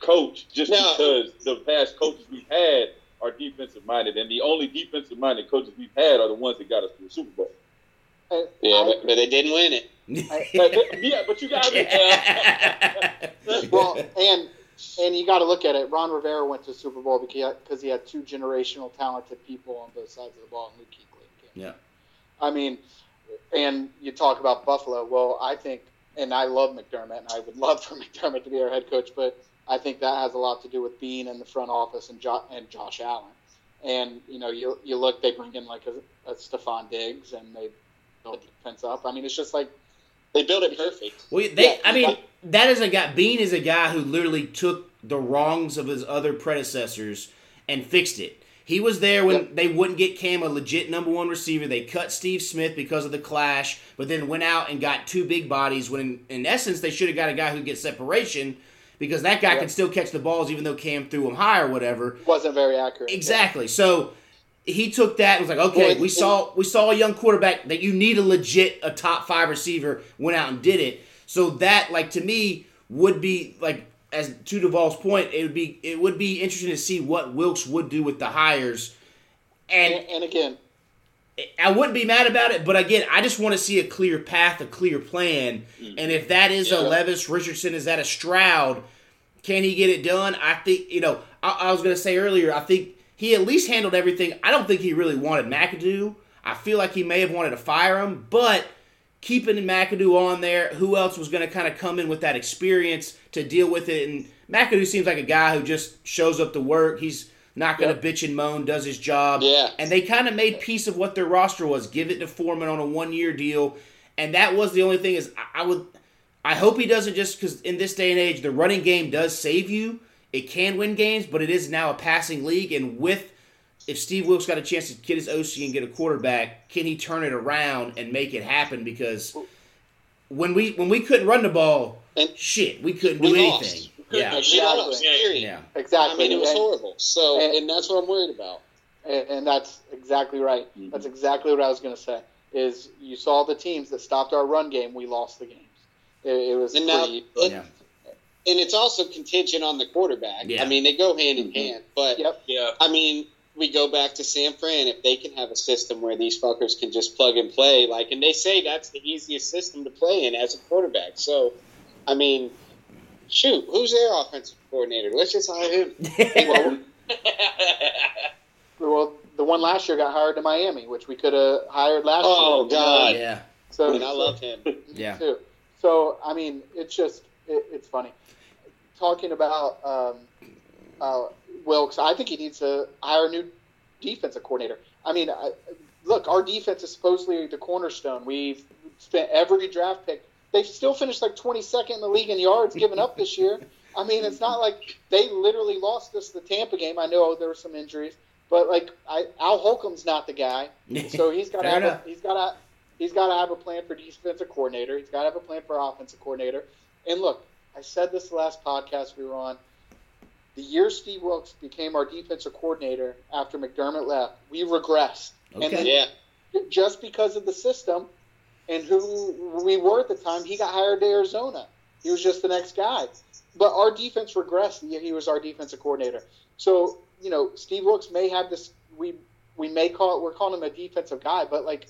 coach just No. because the past coaches we've had are defensive minded, and the only defensive minded coaches we've had are the ones that got us to the Super Bowl. And Yeah, I- but, but they didn't win it. But, yeah, but you got to. well, and and you got to look at it. Ron Rivera went to the Super Bowl because he had two generational talented people on both sides of the ball, and Luke Kuechly. Yeah. I mean, and you talk about Buffalo. Well, I think, and I love McDermott, and I would love for McDermott to be our head coach, but I think that has a lot to do with being in the front office and, jo- and Josh Allen. And you know, you you look, they bring in like a, a Stefon Diggs, and they build the defense up. I mean, it's just like They build it perfect. Well, they, Yeah, I mean, that is a guy. Beane is a guy who literally took the wrongs of his other predecessors and fixed it. He was there when Yep. they wouldn't get Cam a legit number one receiver. They cut Steve Smith because of the clash, but then went out and got two big bodies. When in, in essence they should have got a guy who gets separation because that guy Yep. can still catch the balls even though Cam threw him high or whatever. wasn't very accurate. Exactly. So he took that and was like, okay, Well, we saw we saw a young quarterback that you need a legit a top five receiver. Went out and did it. So that like to me would be like as to Duvall's point, it would be it would be interesting to see what Wilks would do with the hires. And, And and again, I wouldn't be mad about it, but again, I just want to see a clear path, a clear plan. Mm. And if that is a Levis Richardson, is that a Stroud? Can he get it done? I think you know. I, I was going to say earlier. I think he at least handled everything. I don't think he really wanted McAdoo. I feel like he may have wanted to fire him, but keeping McAdoo on there, who else was going to kind of come in with that experience to deal with it? And McAdoo seems like a guy who just shows up to work. He's not going to bitch and moan, does his job. Yeah. And they kind of made peace of what their roster was. Give it to Foreman on a one year deal. And that was the only thing is I, I would I hope he doesn't just because in this day and age the running game does save you. It can win games, but it is now a passing league. And with if Steve Wilks got a chance to get his OC and get a quarterback, can he turn it around and make it happen? Because when we when we couldn't run the ball, And shit, we couldn't do we anything. lost. Yeah, We Exactly. lost, yeah. exactly. I mean, it was And- horrible. So, and- and that's what I'm worried about. And, and that's exactly right. Mhm. That's exactly what I was going to say. Is you saw the teams that stopped our run game, we lost the games. It, it was And now- pretty. and- Yeah. And it's also contingent on the quarterback. Yeah. I mean, they go hand in hand. But Yep. Yeah. I mean, we go back to San Fran. If they can have a system where these fuckers can just plug and play, like, and they say that's the easiest system to play in as a quarterback. So, I mean, shoot, who's their offensive coordinator? Let's just hire him. Well, well, the one last year got hired to Miami, which we could have hired last Oh, year. you know? God. yeah, So And I love him. yeah. too. So I mean, it's just it, it's funny talking about um, uh, Wilks. I think he needs to hire a new defensive coordinator. I mean, I, look, our defense is supposedly the cornerstone. We've spent every draft pick. They still finished like 22nd in the league in yards given up this year. I mean, it's not like they literally lost us the Tampa game. I know there were some injuries, but like I, Al Holcomb's not the guy. So he's got to have a, he's got to he's got to have a plan for defensive coordinator. He's got to have a plan for offensive coordinator. And look, I said this the last podcast we were on. The year Steve Wilks became our defensive coordinator after McDermott left, we regressed. And Okay. then Yeah. just because of the system and who we were at the time, he got hired to Arizona. He was just the next guy. But our defense regressed the year he was our defensive coordinator. So, you know, Steve Wilks may have this we we may call it we're calling him a defensive guy, but like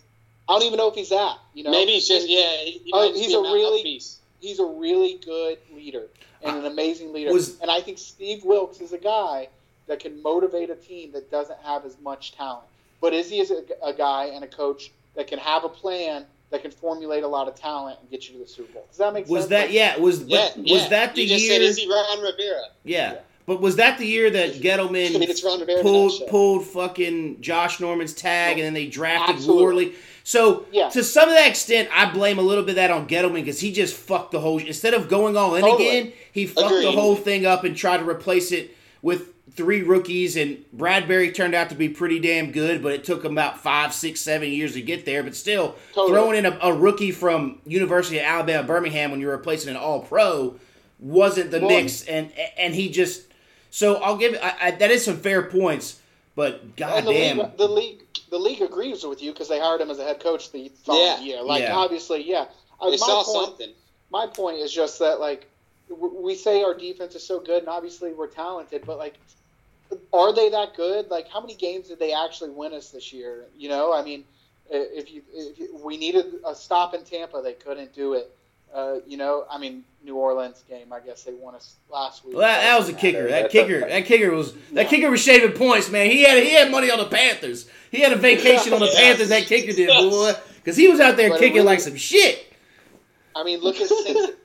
I don't even know if he's that. You know, Maybe he's just, yeah. He, he Oh, he's a mouthpiece. really- he's a really good leader and an amazing leader. Was- and I think Steve Wilks is a guy that can motivate a team that doesn't have as much talent. But is he as a, a guy and a coach that can have a plan that can formulate a lot of talent and get you to the Super Bowl? Does that make sense? Was that yeah? Was Yeah, but yeah. was that the you just year? said, is he Ron Rivera? yeah. Yeah. But was that the year that I mean, Gettleman it's Ron Rivera in a pulled pulled fucking Josh Norman's tag, and then they drafted Absolutely. Worley? So Yeah. to some of that extent, I blame a little bit of that on Gettleman because he just fucked the whole. Instead of going all in Totally. again, he fucked the whole thing up and tried to replace it with three rookies. And Bradberry turned out to be pretty damn good, but it took him about five, six, seven years to get there. But still, Totally. throwing in a, a rookie from University of Alabama Birmingham when you're replacing an All Pro wasn't the mix, and and he just. So I'll give. I, I, that is some fair points, but the goddamn, league, the league, the league agrees with you because they hired him as a head coach the following Yeah. year. Like Yeah. obviously, yeah. Uh, They my saw point- something. my point is just that like we say our defense is so good and obviously we're talented but like are they that good like how many games did they actually win us this year you know i mean if you, if you we needed a stop in tampa they couldn't do it uh, you know i mean new orleans game i guess they won us last week Well, that, that was a kicker. That kicker. That kicker was that Yeah. kicker was shaving points, man. He had he had money on the Panthers. He had a vacation on the Yes. Panthers. That kicker did, boy. because he was out there But kicking really- like some shit. I mean, look at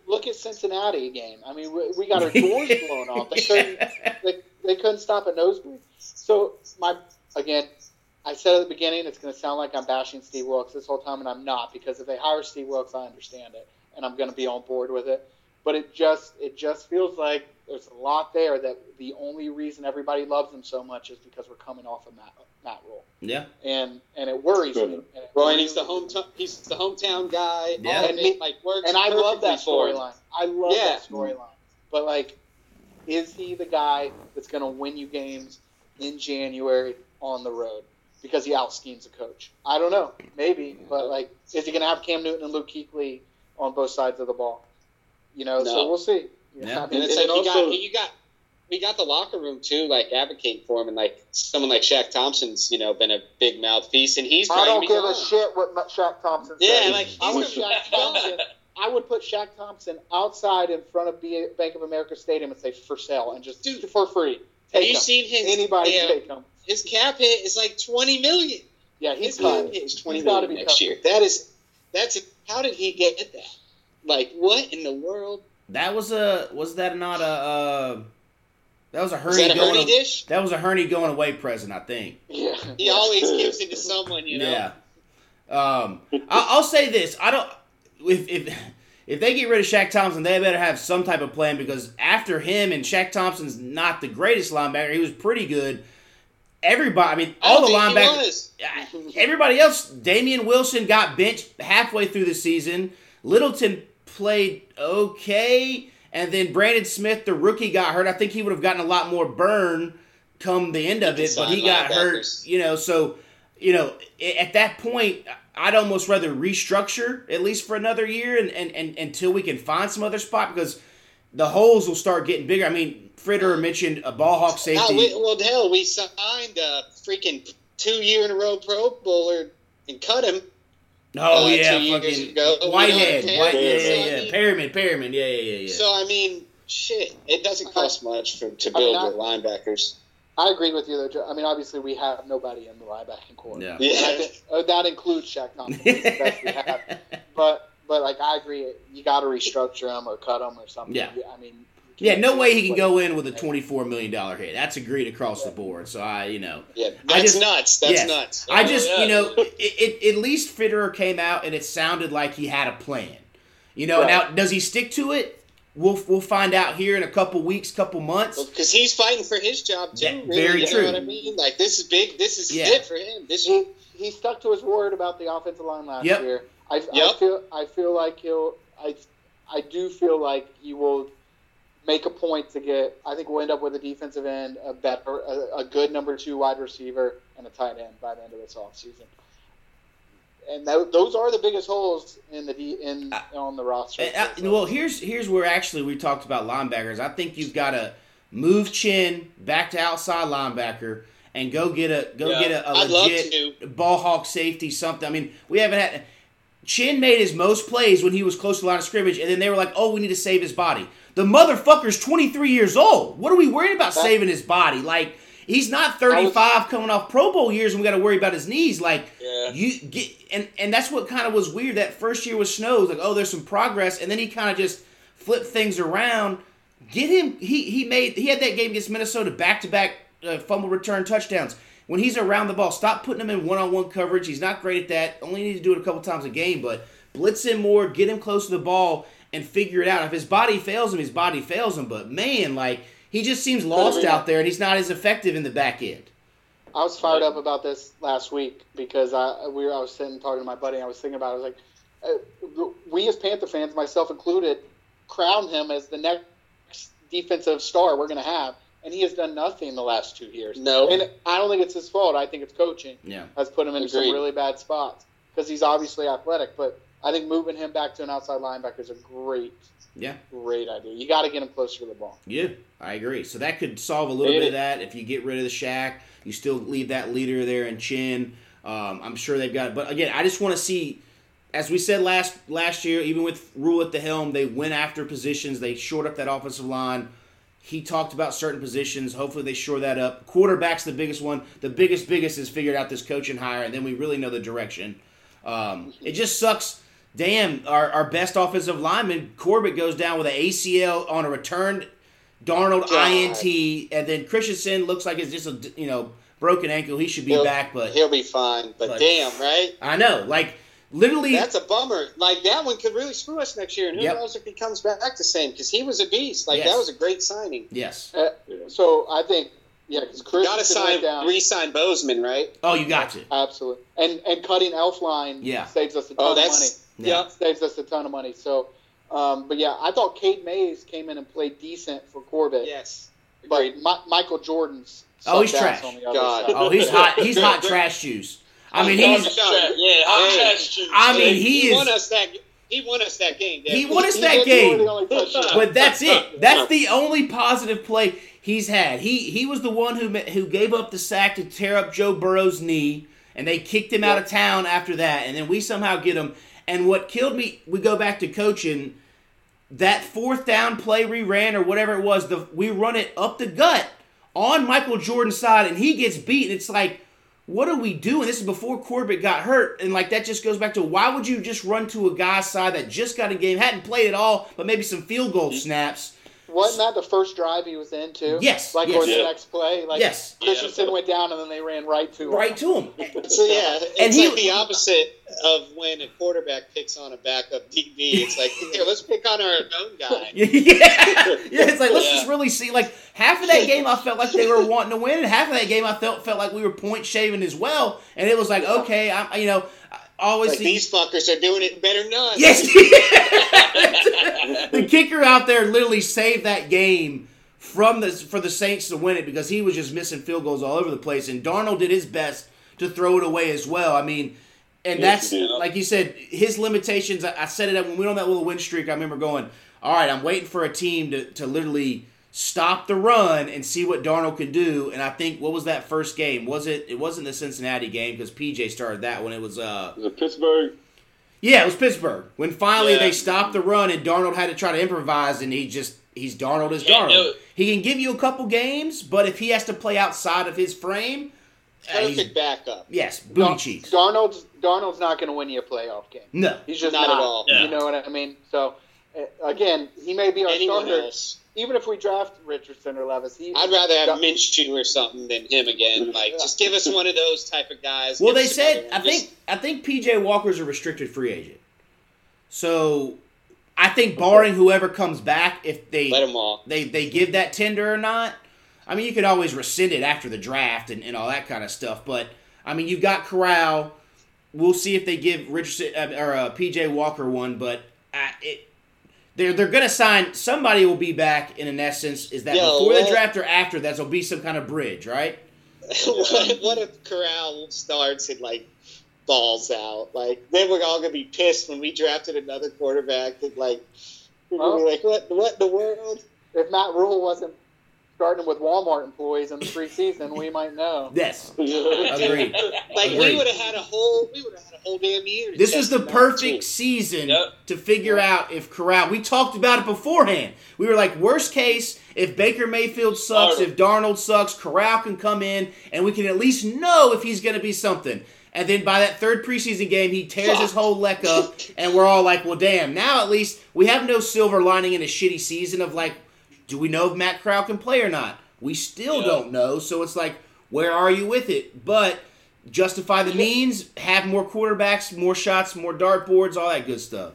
look at Cincinnati game. I mean, we, we got our doors blown off. They couldn't they, they couldn't stop a nosebleed. So my again, I said at the beginning, it's going to sound like I'm bashing Steve Wilks this whole time, and I'm not because if they hire Steve Wilks, I understand it, and I'm going to be on board with it. But it just it just feels like there's a lot there that the only reason everybody loves him so much is because we're coming off of Matt Matt Rhule, Yeah, and and it worries me. Sure. And it Well, and he's the really- hometown. He's the hometown guy. Yeah. And it, like works. and I love that perfectly for him. storyline. I love Yeah. that storyline. But like, is he the guy that's going to win you games in January on the road because he out schemes a coach? I don't know. Maybe, but like, is he going to have Cam Newton and Luke Kuechly on both sides of the ball? You know, so we'll see. Yeah. I mean, And it's And like you also- got you got we got the locker room too, like advocating for him, and like someone like Shaq Thompson's, you know, been a big mouthpiece, and he's. I trying don't be give a shit what Ma- Shaq Thompson Yeah, says. like, I would Shaq Thompson. I would put Shaq Thompson outside in front of B- Bank of America Stadium and say for sale and just Dude, for free. Have you him. seen his? Anybody yeah, take him. his cap hit is like twenty million. Yeah, he's His cap hit is twenty million He's gotta million be next cut. year. That is, that's how did he get that? Like what in the world? that was a was that not a uh, that was a Hurney that a going Hurney dish? that was a Hurney going away present, I think. Yeah. He always gives it to someone, you know. Yeah. Um, I, I'll say this: I don't if if if they get rid of Shaq Thompson, they better have some type of plan because after him and Shaq Thompson's not the greatest linebacker. He was pretty good. Everybody, I mean, all the don't think he linebackers. Everybody else, Damien Wilson got benched halfway through the season. Littleton played okay, and then Brandon Smith, the rookie, got hurt. I think he would have gotten a lot more burn come the end of it, but he got hurt. You know, so you know, at that point, I'd almost rather restructure at least for another year, and, and, and until we can find some other spot because the holes will start getting bigger. I mean, Fitterer mentioned a ball hawk No, safety. we, well, hell, we signed a freaking two year in a row Pro Bowler and cut him. Oh uh, yeah, two years fucking ago. We Whitehead, don't White, care. yeah, So, yeah, I yeah, mean- Perriman, Perriman, yeah, yeah, yeah, yeah. So I mean, shit, it doesn't cost much for to I mean, build I- the linebackers. I agree with you, though. Joe. I mean, obviously, we have nobody in the linebacking core. Yeah. And I uh, that includes Shaq Thompson. He's the best we have. But, but like, I agree. You got to restructure him or cut him or something. Yeah. I mean, yeah, no way he can go in with a twenty-four million dollar hit. That's agreed across the board. So I, you know, Yeah, I that's just- nuts. That's yes. nuts. I just, yeah. you know, it, it, at least Fitterer came out and it sounded like he had a plan. You know, Right. now does he stick to it? We'll we'll find out here in a couple weeks, couple months. because he's fighting for his job too. Yeah, really, very you true. Know what I mean? Like this is big. This is Yeah. it for him. This He, he stuck to his word about the offensive line last Yep. year. I, I feel I feel like he'll I I do feel like he will make a point to get. I think we'll end up with a defensive end, a better, a, a good number two wide receiver, and a tight end by the end of this offseason. And tho- those are the biggest holes in the D, in on the roster. Uh, uh, well, here's here's where actually we talked about linebackers. I think you've got to move Chinn back to outside linebacker and go get a go Yeah. get a, a I'd love legit ball hawk safety something. I mean, we haven't had Chinn made his most plays when he was close to the line of scrimmage, and then they were like, "Oh, we need to save his body." The motherfucker's 23 years old. What are we worried about That- saving his body? Like he's not 35 coming off Pro Bowl years, and we got to worry about his knees. Like Yeah. you get and and that's what kind of was weird that first year with Snows. Like, oh, there's some progress, and then he kind of just flipped things around. Get him. He he made he had that game against Minnesota back to back fumble return touchdowns. When he's around the ball, stop putting him in one on one coverage. He's not great at that. Only need to do it a couple times a game, but blitz him more, get him close to the ball, and figure it out. If his body fails him, his body fails him. But man, like he just seems lost out there, and he's not as effective in the back end. I was fired up about this last week because I we were, I was sitting talking to my buddy. And I was thinking about. It. I was like, uh, we as Panther fans, myself included, crown him as the next defensive star we're going to have, and he has done nothing the last two years. No. and I don't think it's his fault. I think it's coaching Yeah. has put him in some really bad spots because he's obviously athletic. But I think moving him back to an outside linebacker is a great, Yeah. great idea. You got to get him closer to the ball. Yeah, I agree. So that could solve a little bit of that. If you get rid of the Shaq. you still leave that leader there in Chinn. Um, I'm sure they've got it. But again, I just want to see, as we said last last year, even with Rhule at the helm, they went after positions. They shored up that offensive line. He talked about certain positions. Hopefully, they shore that up. Quarterback's the biggest one. The biggest, biggest is figured out this coaching hire, and then we really know the direction. Um, it just sucks. Damn, our, our best offensive lineman Corbett goes down with an ACL on a return. Darnold. INT, and then Christensen looks like it's just a you know broken ankle. He should be He'll- back, but He'll be fine. But But- damn, right? I know, like literally, That's a bummer. Like that one could really screw us next year, and who Yep. knows if he comes back the same? Because he was a beast. Like Yes. that was a great signing. yes. Uh, so I think yeah, because Chris Got to sign, re-sign Bozeman, right? Oh, you got to. absolutely, and and cutting Elflein Yeah. saves us a ton Oh, of money. Yeah. yeah. saves us a ton of money. So, um, but yeah, I thought Cade Mays came in and played decent for Corbett, Yes. but Agreed. Mi- Michael Jordan's Oh, he's trash. on the other God. side. Oh, he's hot. He's hot trash juice. I mean, he's. Yeah. I mean, he is- won us that. He won us that game. He won us that game. the only touchdown. But that's it. That's the only positive play he's had. He he was the one who who gave up the sack to tear up Joe Burrow's knee, and they kicked him out of town after that. And then we somehow get him. And what killed me, we go back to coaching. That fourth down play we ran or whatever it was, the we run it up the gut on Michael Jordan's side, and he gets beat. And it's like, what are we doing? This is before Corbett got hurt, and like that just goes back to why would you just run to a guy's side that just got a game, hadn't played at all, but maybe some field goal snaps. Wasn't that the first drive he was in too? Yes, Like yes. or the Yeah. next play, like Yes. Christensen went down and then they ran right to him. Right to him. So yeah, it's And he- like the opposite of when a quarterback picks on a backup DB. It's like, here, let's pick on our own guy. yeah, yeah. It's like let's Yeah. just really see. Like half of that game, I felt like they were wanting to win, and half of that game, I felt felt like we were point shaving as well. And it was like, okay, I'm you know, I always Like see- these fuckers are doing it better than us. Yes. the kicker out there literally saved that game from the for the Saints to win it because he was just missing field goals all over the place, and Darnold did his best to throw it away as well. I mean, and that's did. like you said, his limitations. I, I said it when we were on that little win streak. I remember going, "All right, I'm waiting for a team to to literally." Stop the run and see what Darnold could do, and I think what was that first game? Was it? It wasn't the Cincinnati game because PJ started that one. It was uh, Was it Pittsburgh? yeah, it was Pittsburgh. When finally Yeah. they stopped the run and Darnold had to try to improvise, and he just he's Darnold is Can't Darnold. it. He can give you a couple games, but if he has to play outside of his frame, uh, he's- Perfect backup. yes, booty Dar- cheeks. Darnold's Darnold's not going to win you a playoff game. No, He's just Not not, at all. Yeah. You know what I mean? So uh, again, he may be our Anyone starter. else? Even if we draft Richardson or Levis, he, I'd rather have Dar- Minshew or something than him again. Like, just give us one of those type of guys. well they said I. Just- think I think PJ Walker's a restricted free agent, so I think barring whoever comes back, if they let him walk. they they give that tender or not. I mean, you could always rescind it after the draft and, and all that kind of stuff. But I mean, you've got Corral. We'll see if they give Richardson uh, or uh, PJ Walker one. But uh, it, they're they're gonna sign somebody. Will be back in an essence. Is that Yo, before the draft or after? That will be some kind of bridge, right? what, what if Corral starts and like balls out? Like then we're all gonna be pissed when we drafted another quarterback. And like we're gonna be like, what? What in the world? if Matt Rhule wasn't starting with Walmart employees in the preseason, we might know. Yes, Yeah. agreed. Like Agreed. we would have had a whole. We would have had a whole damn year. This test is the perfect too. season Yep. to figure out if Corral. We talked about it beforehand. We were like, worst case, if Baker Mayfield sucks, Darnold. if Darnold sucks, Corral can come in, and we can at least know if he's going to be something. And then by that third preseason game, he tears his whole leg up, and we're all like, well, damn. Now at least we have no silver lining in a shitty season of like, do we know if Matt Corral can play or not? We still Yeah. don't know. So it's like, where are you with it? But justify the means, have more quarterbacks, more shots, more dartboards, all that good stuff.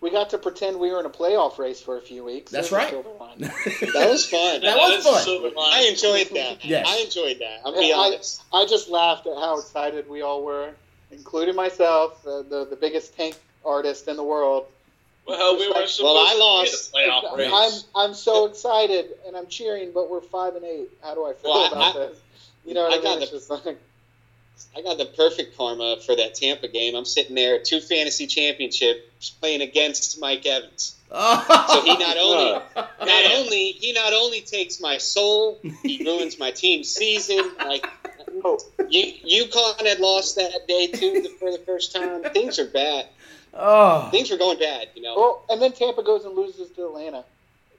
We got to pretend we were in a playoff race for a few weeks. That's right. That was fun. That was is the fun. silver lining. I enjoyed that. Yes. I enjoyed that. I'll Yeah, be I- honest. I just laughed at how excited we all were, including myself, the, the, the biggest tank artist in the world. Well, we were supposed Well, I to lost. be in a playoff race. I'm I'm so excited and I'm cheering, but we're five and eight. How do I feel Well, about I- this? You know what I, I got mean? It's the- just like I got the perfect karma for that Tampa game. I'm sitting there at two fantasy championships playing against Mike Evans. So he not only oh. not Man. only he not only takes my soul, he ruins my team's season. Like oh, you, UConn had lost that day too for the first time. Things are bad. Oh, Things were going bad. You know, well, and then Tampa goes and loses to Atlanta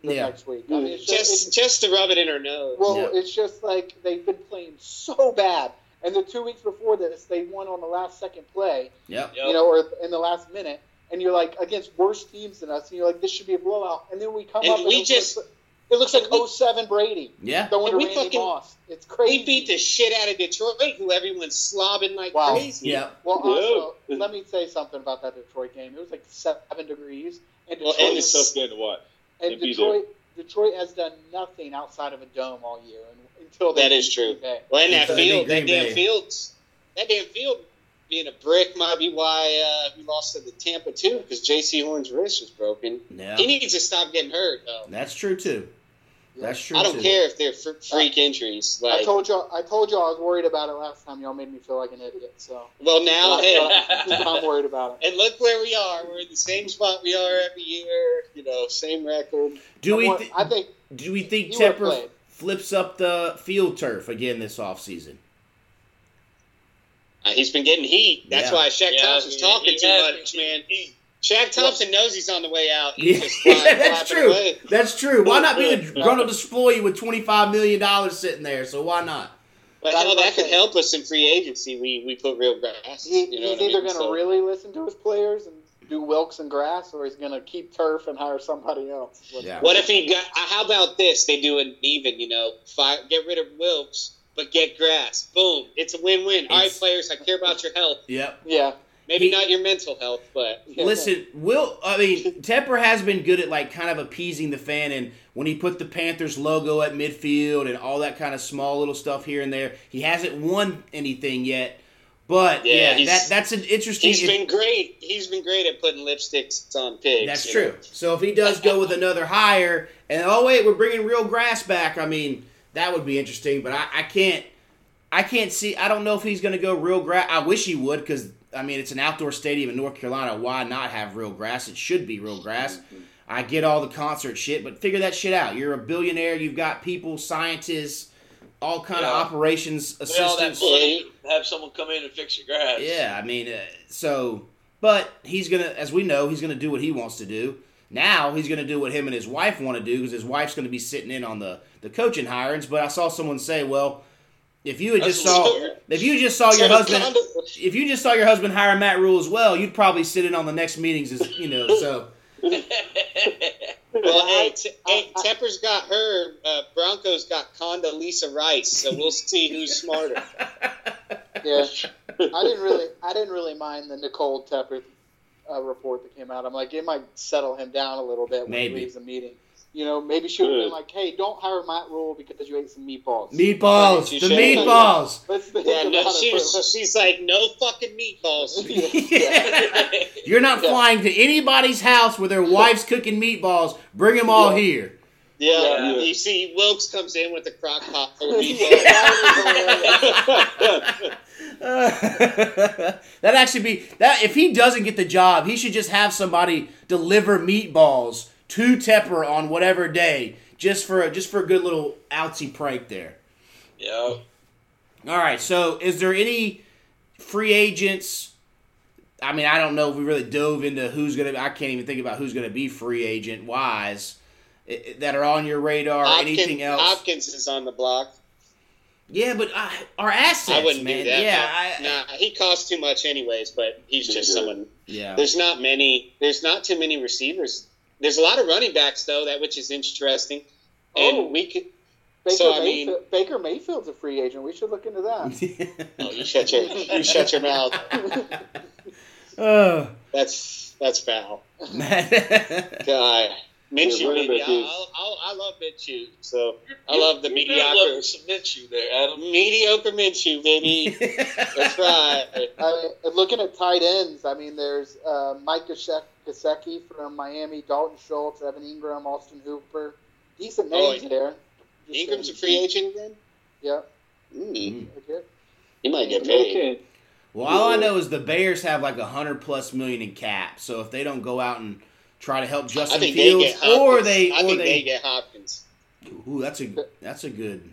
the Yeah. next week. I mean, it's just, just it's, just to rub it in her nose. well, Yeah. it's just like they've been playing so bad, And the two weeks before this, they won on the last second play, Yep. Yep. you know, or in the last minute. And you're like against worse teams than us, and you're like, this should be a blowout. And then we come And up, and we it just- like, it looks like we- 07 Brady Yeah. throwing to And we Randy fucking- Moss. It's crazy. We beat the shit out of Detroit, who everyone's slobbing like Wow. crazy. Yeah. Well, Yeah. also, let me say something about that Detroit game. It was like seven degrees, and Well, Detroit, and It's tough game to watch. and and Detroit, Detroit has done nothing outside of a dome all year and, until they That beat is true. Bay. Well, and that field, that damn Bay. fields, that damn field being a brick might be why uh, we lost to the Tampa too, because Jaycee Horn's wrist was broken. Yeah. He needs to stop getting hurt. Though. That's true too. That's true I don't too. care if they're fr- freak injuries. I told y'all, I told y'all I was worried about it last time. Y'all made me feel like an idiot. So well, now, hey, I'm worried about it. and look where we are. We're in the same spot we are every year. You know, same record. Do we want- thi- I think do we think He would've Tepper flips up the field turf again this offseason? Uh, he's been getting heat. That's Yeah. why Shaq Yeah, Thompson's he- talking he too much, man. heat. Shaq Thompson knows he's on the way out. He's Yeah, just flying, that's true. away. That's true. Why not be a the Grundle display with twenty five million dollars sitting there? So why not? But That's hell, what that could help us in free agency. We we put real grass. he, you know he's what I either mean? going to So- really listen to his players and do Wilks and grass, or he's going to keep turf and hire somebody else. Yeah. What if he got? uh, How about this? They do an even. You know, fire, get rid of Wilks, but get grass. Boom! It's a win-win. All right, players, I care about your health. Yep. Yeah. Maybe He- not your mental health, but Listen, Will. I mean, Tepper has been good at like kind of appeasing the fan, and when he put the Panthers logo at midfield and all that kind of small little stuff here and there, he hasn't won anything yet. But Yeah, yeah, that that's an interesting. he's been great. He's been great at putting lipsticks on pigs. That's true. know. So if he does go with another hire, and oh wait, we're bringing real grass back. I mean, that would be interesting. But I, I can't, I can't see. I don't know if he's going to go real grass. I wish he would because I mean it's an outdoor stadium in North Carolina. Why not have real grass? It should be real grass. I get all the concert shit, but figure that shit out. You're a billionaire. You've got people, scientists, all kind Yeah. of operations Pay all that assistants. have someone come in and fix your grass. Yeah, I mean, uh, so, but he's gonna, as we know, he's gonna do what he wants to do. Now he's gonna do what him and his wife want to do because his wife's gonna be sitting in on the the coaching hirings. But I saw someone say, well, if you had just saw, if you just saw your husband, if you just saw your husband hire Matt Rhule as well, you'd probably sit in on the next meetings. As you know, so Well, hey, I- t- I- hey, Tepper's got her. Uh, Broncos got Condoleezza Rice, so we'll see who's smarter. Yeah. I didn't really, I didn't really mind the Nicole Tepper uh, report that came out. I'm like, it might settle him down a little bit when Maybe. he leaves the meeting. You know, maybe she would have been like, hey, don't hire Matt Rhule because you ate some meatballs. meatballs, You the meatballs. Let's Yeah, no, she's, she's like, no fucking meatballs. You're not Yeah. flying to anybody's house where their wife's cooking meatballs. Bring them all here. Yeah, Yeah. you see, Wilks comes in with the crock pot full of meatballs. that would be hilarious. that actually be that if he doesn't get the job, he should just have somebody deliver meatballs to Tepper on whatever day, just for a, just for a good little outsy prank there. yeah. All right, so is there any free agents? I mean, I don't know if we really dove into who's gonna. I can't even think about who's gonna be free agent wise i- i- that are on your radar or Hopkins, anything else. Hopkins is on the block. Yeah, but uh, our assets, I wouldn't man. do that. Yeah, I, nah, he costs too much anyways. But he's just someone. yeah. There's not many. There's not too many receivers. There's a lot of running backs though, that which is interesting. And Oh. we could. Baker, So, I mean- Mayfield, Baker Mayfield's a free agent. We should look into that. Oh, you shut your you shut your mouth. uh, That's that's foul. man. God, Minshew, Yeah, running I, is- I, I, I love Minshew. So I You- love the mediocre, love some Minshew there, Adam. mediocre Minshew, baby. That's right. I mean, looking at tight ends, I mean, there's uh, Mike Gesek- Gesicki from Miami, Dalton Schultz, Evan Engram, Austin Hooper. Decent Oh, names there. Just Engram's a free agent again. Yeah. Mm, Okay. he might get paid. Okay. well, all I know is the Bears have like a hundred plus million in cap. So if they don't go out and try to help Justin think Fields, they or they, I or think they, they get Hopkins. ooh, that's a that's a good.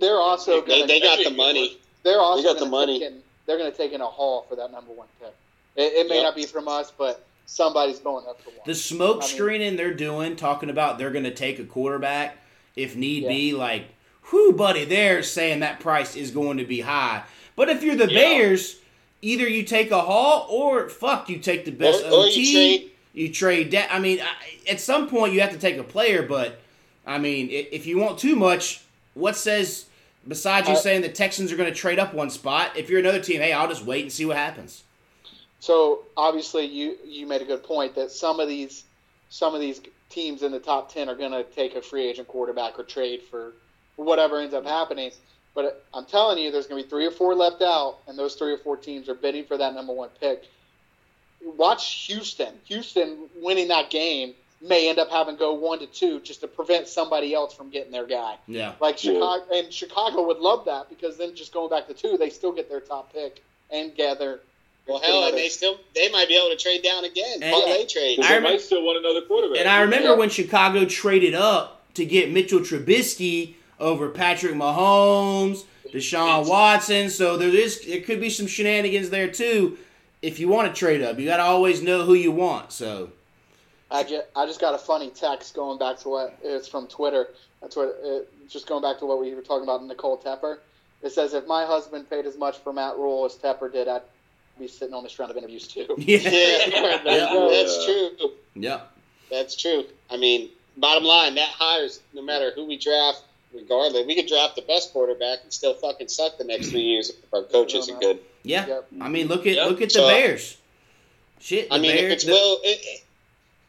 They're also They, gonna, they got the money. they're also they got the money. In, they're going to take in a haul for that number one pick. It, it may Yep. not be from us, but somebody's going up for one. The smoke I mean- they're doing, talking about they're going to take a quarterback if need Yeah. be. Like, whew, buddy, they're saying that price is going to be high. But if you're the Yeah. Bears, either you take a haul or fuck, you take the best Or- or OT. you trade- you trade that. I mean, I, at some point you have to take a player, but I mean, if you want too much, what says besides you Uh, saying the Texans are going to trade up one spot? If you're another team, hey, I'll just wait and see what happens. So obviously, you you made a good point that some of these some of these teams in the top ten are going to take a free agent quarterback or trade for whatever ends up happening. But I'm telling you, there's going to be three or four left out, and those three or four teams are bidding for that number one pick. Watch Houston. Houston winning that game may end up having to go one to two just to prevent somebody else from getting their guy. Yeah. Like Yeah. Chicago, and Chicago would love that because then just going back to two, they still get their top pick and gather. Well, hell, and they still they might be able to trade down again. And- Parlay trade. I they remem- might still want another quarterback. And I remember Yeah. when Chicago traded up to get Mitchell Trubisky over Patrick Mahomes, Deshaun Watson. So there is there could be some shenanigans there too. If you want to trade up, you got to always know who you want. So I just, I just got a funny text going back to what it's from Twitter. That's what it, just going back to what we were talking about Nicole Tepper. It says if my husband paid as much for Matt Rhule as Tepper did, I'd be sitting on this round of interviews too. yeah, Yeah, Yeah. that's true. yep. That's true. I mean, bottom line, that hires no matter who we draft, regardless. We could draft the best quarterback and still fucking suck the next three years if our coach isn't good. Yeah. Yep. I mean, look at Yep. look at the So- Bears. Shit, the I mean, Bears. if it's the- Will, it,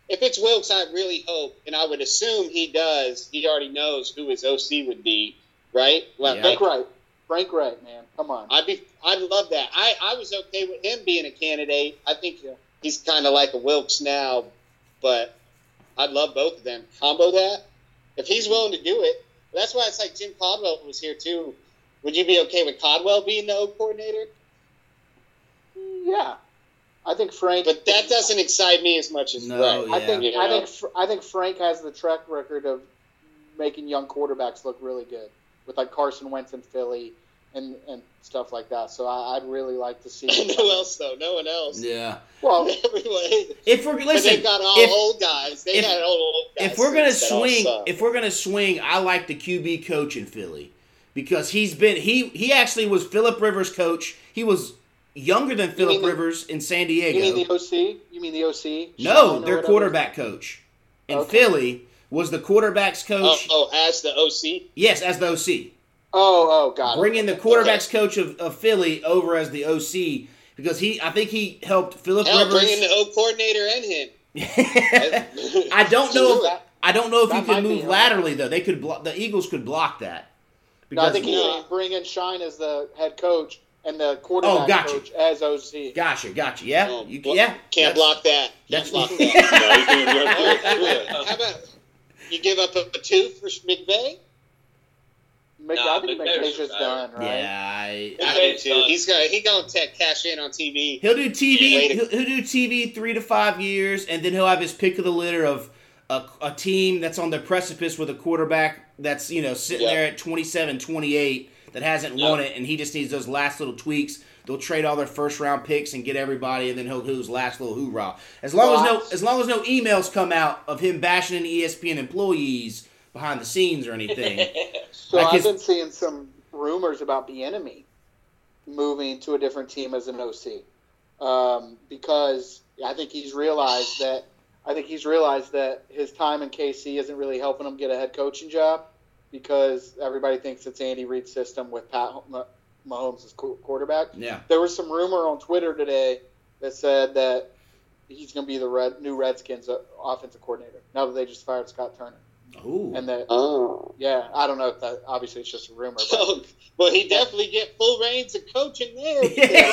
if it's Wilks, I really hope, and I would assume he does. He already knows who his OC would be, right? Well, Yeah. Frank Reich, Frank Reich, man, come on. I'd be, I'd love that. I, I was okay with him being a candidate. I think he's kind of like a Wilks now, but I'd love both of them. Combo that if he's willing to do it. That's why it's like Jim Caldwell was here too. Would you be okay with Caldwell being the O coordinator? Yeah, I think Frank. But that doesn't excite me as much as No, Reich. yeah. I think You I think I think Frank has the track record of making young quarterbacks look really good with like Carson Wentz in Philly and and stuff like that. So I, I'd really like to see. And who else though? No one else. yeah. Well, Everyone. If we're listen, they've got all if- old guys. They if- got old, old guys. if we're gonna swing, if we're gonna swing, I like the QB coach in Philly because he's been he he actually was Philip Rivers' coach. He was younger than Philip mean the- Rivers in San Diego. you mean the OC? You mean the OC? no, Sean or their quarterback coach in Okay. Philly was the quarterback's oh, coach. oh, as the OC. Yes, as the OC, Oh, oh, God. it. bringing the quarterback's coach of, of Philly over as the OC because he I think he helped Philip Hell, Rivers. bringing the O coordinator and him. I don't know. If, it. I don't know if That you could move laterally though. They could block. The Eagles could block that. No, I think he's Yeah. going bring in Shane as the head coach and the oh, quarterback Oh, gotcha. coach as OC. Gotcha, gotcha. Yeah, Oh, you blo- yeah. Can't that's- block that. That's Can't block you that. can't- you All have right, how about- how about you give up a, a two for McVay? Mc, Nah, I think McVay's McVay's just done, right? Yeah, I, I I, do too. He's gonna he gonna take cash in on TV. he'll do TV. Wait He'll, he'll do TV three to five years, and then he'll have his pick of the litter of a, a team that's on the precipice with a quarterback that's you know sitting Yeah. there at 27, 28 that hasn't Yeah. won it, and he just needs those last little tweaks. They'll trade all their first round picks and get everybody, and then he'll do his last little hoorah. As long as no, as long as no emails come out of him bashing into E ESPN employees behind the scenes or anything. So Like I've his- been seeing some rumors about Bieniemy moving to a different team as an OC um, because I think he's realized that I think he's realized that his time in KC isn't really helping him get a head coaching job because everybody thinks it's Andy Reid's system with Pat Mah- Mahomes as quarterback. yeah, There was some rumor on Twitter today that said that he's going to be the red, new Redskins uh, offensive coordinator now that they just fired Scott Turner, ooh, and that Oh. yeah, I don't know if that obviously it's just a rumor, but Oh, well, he definitely get full reigns of coaching there. Shit.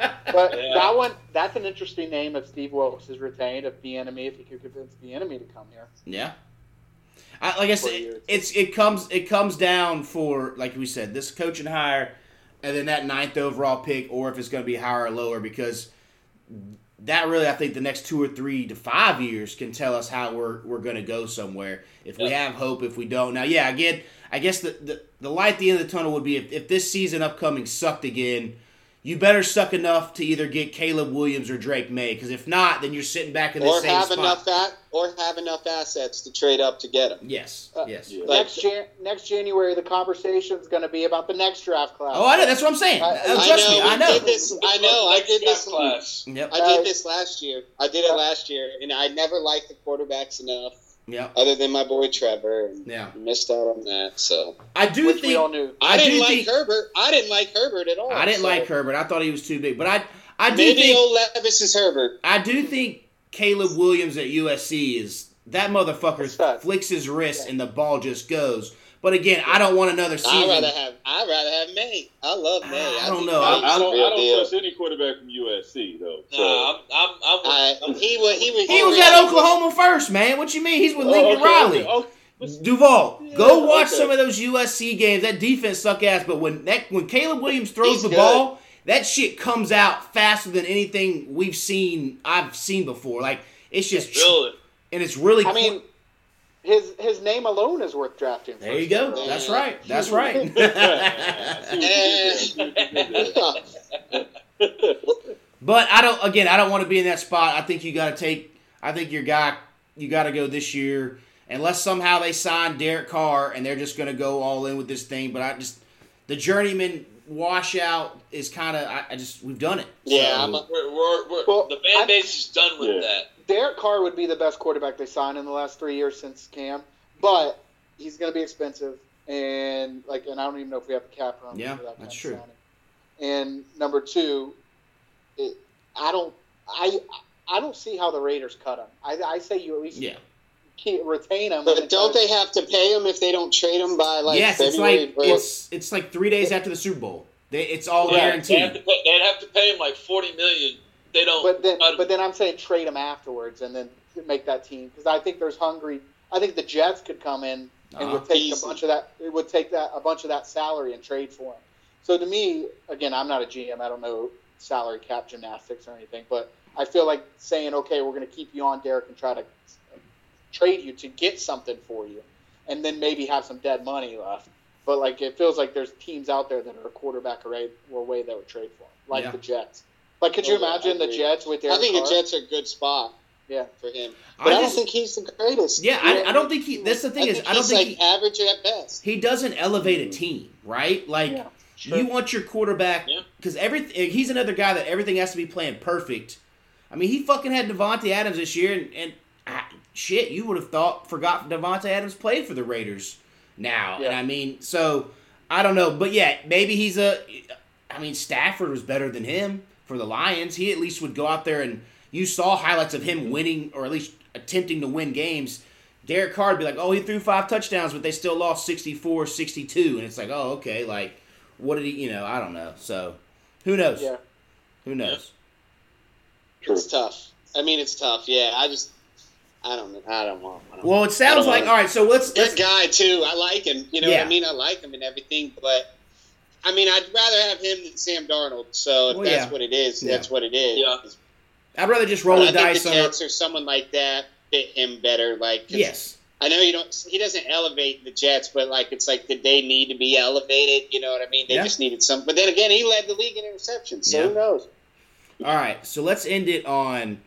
but Yeah. that one that's an interesting name if Steve Wilks is retained if Bieniemy if he could convince Bieniemy to come here. Yeah. I, like I said, years. it's it comes it comes down for like we said this coaching hire, and then that ninth overall pick, or if it's going to be higher or lower, because that really I think the next two or three to five years can tell us how we're we're going to go somewhere. If we have hope, if we don't. Now, yeah, again, I guess the the, the light at the end of the tunnel would be if, if this season upcoming sucked again. You better suck enough to either get Caleb Williams or Drake Maye. Because if not, then you're sitting back in the or same have spot. enough that, or have enough assets to trade up to get him. yes, Uh, yes. Yeah. Like- next Jan- next January, the conversation is going to be about the next draft class. Oh, I know. That's what I'm saying. I- Uh, I know, me, I we know. did this. I know. I did this. class. Yep. I Uh, did this last year. I did it last year, and I never liked the quarterbacks enough, Yep. other than my boy Trevor. Yeah. missed out on that. So I do which we think all knew. I, I didn't like think- Herbert. I didn't like Herbert at all. I didn't so like Herbert. I thought he was too big, but I I do Maybe think old Levis is Herbert. I do think Caleb Williams at USC is that motherfucker flicks his wrist and the ball just goes. But again, I don't want another season. I'd rather have. I'd rather have Maye. I love Maye. I don't know. I, I don't, I don't deal. trust any quarterback from USC though. So. Nah, I'm, I'm, I'm with, I, he was. He was. he was at Oklahoma first, man. What you mean? He's with Oh, Lincoln okay, Riley. okay, oh, okay. Duvall, go watch okay. some of those USC games. That defense suck ass, but when that when Caleb Williams throws He's the good. ball, that shit comes out faster than anything we've seen. I've seen before. Like it's just really. and it's really. I mean, his his name alone is worth drafting. there you go. Yeah. That's right. That's right. But I don't. Again, I don't want to be in that spot. I think you got to take. I think your guy. You got to go this year, unless somehow they sign Derek Carr and they're just going to go all in with this thing. But I just the journeyman washout is kind of. I, I just we've done it. Yeah, So- I'm a- We're, we're, we're, Well, the fan I- base is done with Yeah. that. Derek Carr would be the best quarterback they signed in the last three years since Cam, but he's going to be expensive, and like, and I don't even know if we have a cap room. Yeah, for that kind that's of true. signing. And number two, it, I don't, I, I don't see how the Raiders cut him. I, I say you at least yeah. keep, retain him. But don't they have to pay him if they don't trade him by like yes, it's like or- it's it's like three days after the Super Bowl. They, it's all Yeah, they have, to guaranteed. pay, they'd have to pay him like forty million. They don't. But then, but then I'm saying trade him afterwards and then make that team because I think there's hungry. I think the Jets could come in and Uh-huh. would take Easy. a bunch of that. It would take that a bunch of that salary and trade for him. So to me, again, I'm not a GM. I don't know salary cap gymnastics or anything, but I feel like saying, okay, we're going to keep you on, Derek, and try to trade you to get something for you, and then maybe have some dead money left. But like it feels like there's teams out there that are a quarterback away, away that would trade for him, like Yeah. the Jets. Like, could you yeah, I imagine the. Jets with Derek I think Carr? the Jets are a good spot Yeah. for him. I But I, don't just- think he's the greatest. Yeah, I, I don't think he. That's the thing I is, think I don't he's think like he, average at best. he doesn't elevate a team, right? Like Yeah, sure. you want your quarterback Yeah. because everything. He's another guy that everything has to be playing perfect. I mean, he fucking had Davante Adams this year, and, and ah, shit, you would have thought forgot Davante Adams played for the Raiders now, and Yeah. I mean, so I don't know, but yeah, maybe he's a. I mean, Stafford was better than him for the Lions. He at least would go out there and you saw highlights of him winning or at least attempting to win games. Derek Carr would be like, oh, he threw five touchdowns, but they still lost 64 62. And it's like, oh, okay. Like, what did he, you know, I don't know. So, who knows? Yeah. Who knows? It's tough. I mean, it's tough. Yeah, I just, I don't know. I don't want. I don't Well, it sounds like, all right, so let's. Good let's guy too. I like him. You know Yeah. what I mean? I like him and everything, but I mean, I'd rather have him than Sam Darnold. So if Well, that's yeah. what it is, Yeah. that's what it is. Yeah. I'd rather just roll But the I think dice the on. a- Jets or someone like that fit him better. Like Yes. I know you don't. He doesn't elevate the Jets, but like, it's like, did they need to be elevated? You know what I mean? They Yeah. just needed some. But then again, he led the league in interceptions. So Yeah. who knows? All right, so let's end it on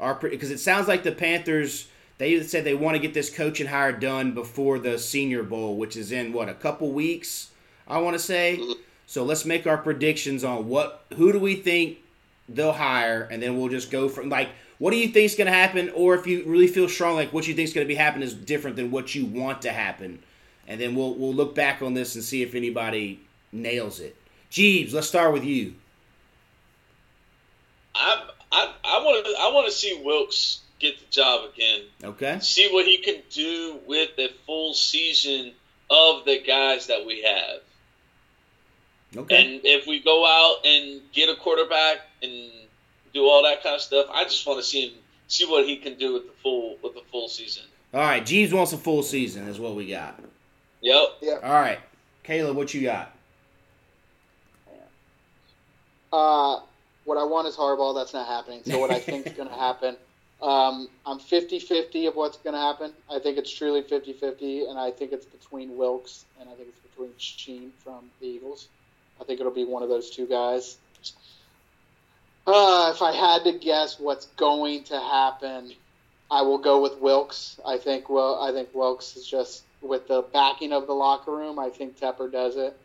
our because it sounds like the Panthers they said they want to get this coaching hire done before the Senior Bowl, which is in what a couple weeks. I want to say. So let's make our predictions on what who do we think they'll hire, and then we'll just go from like what do you think's going to happen, or if you really feel strong, like what you think's going to be happening is different than what you want to happen, and then we'll we'll look back on this and see if anybody nails it. Jeebs, let's start with you. I I I want to I want to see Wilks get the job again. Okay. See what he can do with the full season of the guys that we have. Okay. And if we go out and get a quarterback and do all that kind of stuff, I just want to see him see what he can do with the full with the full season. All right, Jeebs wants a full season. Is what we got. Yep. All right, Kaleb, what you got? Uh, what I want is Harbaugh. That's not happening. So what I think is going to happen, um, I'm 50-50 of what's going to happen. I think it's truly 50-50, and I think it's between Wilks and I think it's between Shane from the Eagles. I think it'll be one of those two guys. Uh, if I had to guess what's going to happen, I will go with Wilks. I think well, I think Wilks is just with the backing of the locker room. I think Tepper does it.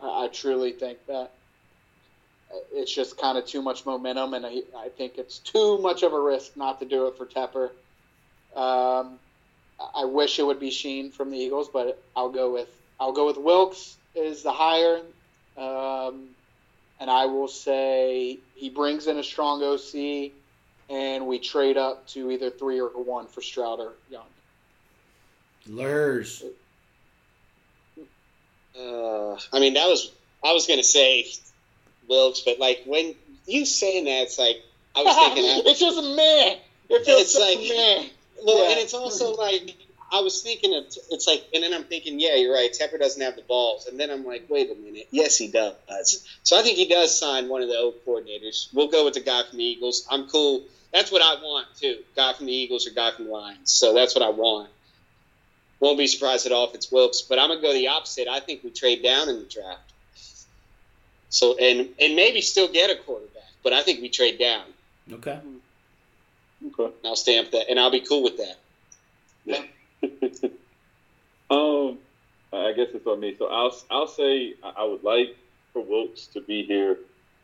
I, I truly think that it's just kind of too much momentum, and I, I think it's too much of a risk not to do it for Tepper. Um, I wish it would be Shane from the Eagles, but I'll go with I'll go with Wilks is the higher, um, and I will say he brings in a strong OC, and we trade up to either three or one for Stroud or Young. Luhrs. Uh, I mean, that was I was gonna say Wilks, but like when you saying that, it's like I was thinking. it's just a man. It feels It's just like- a man. Well, Yeah. and it's also like I was thinking of it's like, and then I'm thinking, yeah, you're right. Tepper doesn't have the balls, and then I'm like, wait a minute, yes, he does. So I think he does sign one of the old coordinators. We'll go with the guy from the Eagles. I'm cool. That's what I want too. Guy from the Eagles or guy from the Lions. So that's what I want. Won't be surprised at all if it's Wilks, but I'm gonna go the opposite. I think we trade down in the draft. So and and maybe still get a quarterback, but I think we trade down. Okay. Mm-hmm. Okay. And I'll stamp that, and I'll be cool with that. Um, I guess it's on me. So I'll I'll say I would like for Wilks to be here.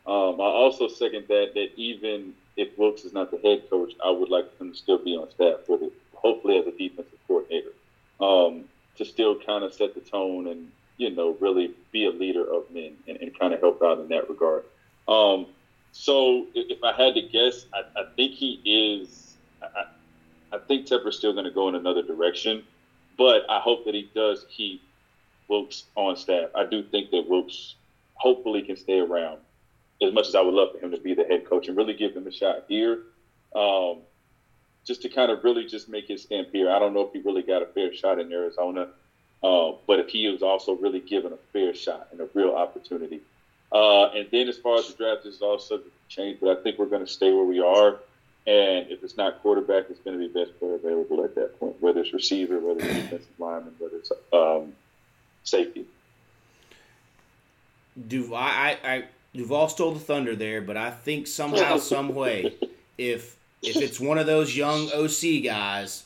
Um, I also second that that even if Wilks is not the head coach, I would like him to still be on staff with it, hopefully as a defensive coordinator, um, to still kind of set the tone and you know really be a leader of men and, and kind of help out in that regard. Um, so if, I had to guess, I, I think he is. I I think Tepper's still going to go in another direction, but I hope that he does keep Wilks on staff. I do think that Wilks hopefully can stay around as much as I would love for him to be the head coach and really give him a shot here. Um, just to kind of really just make his stamp here. I don't know if he really got a fair shot in Arizona, uh, but if he was also really given a fair shot and a real opportunity. Uh, and then as far as the draft is all subject to change, but I think we're going to stay where we are. And if it's not quarterback, it's going to be best player available at that point, whether it's receiver, whether it's defensive lineman, whether it's um, safety. Duvall, I, I, Duvall stole the thunder there, but I think somehow, some way, if if it's one of those young OC guys,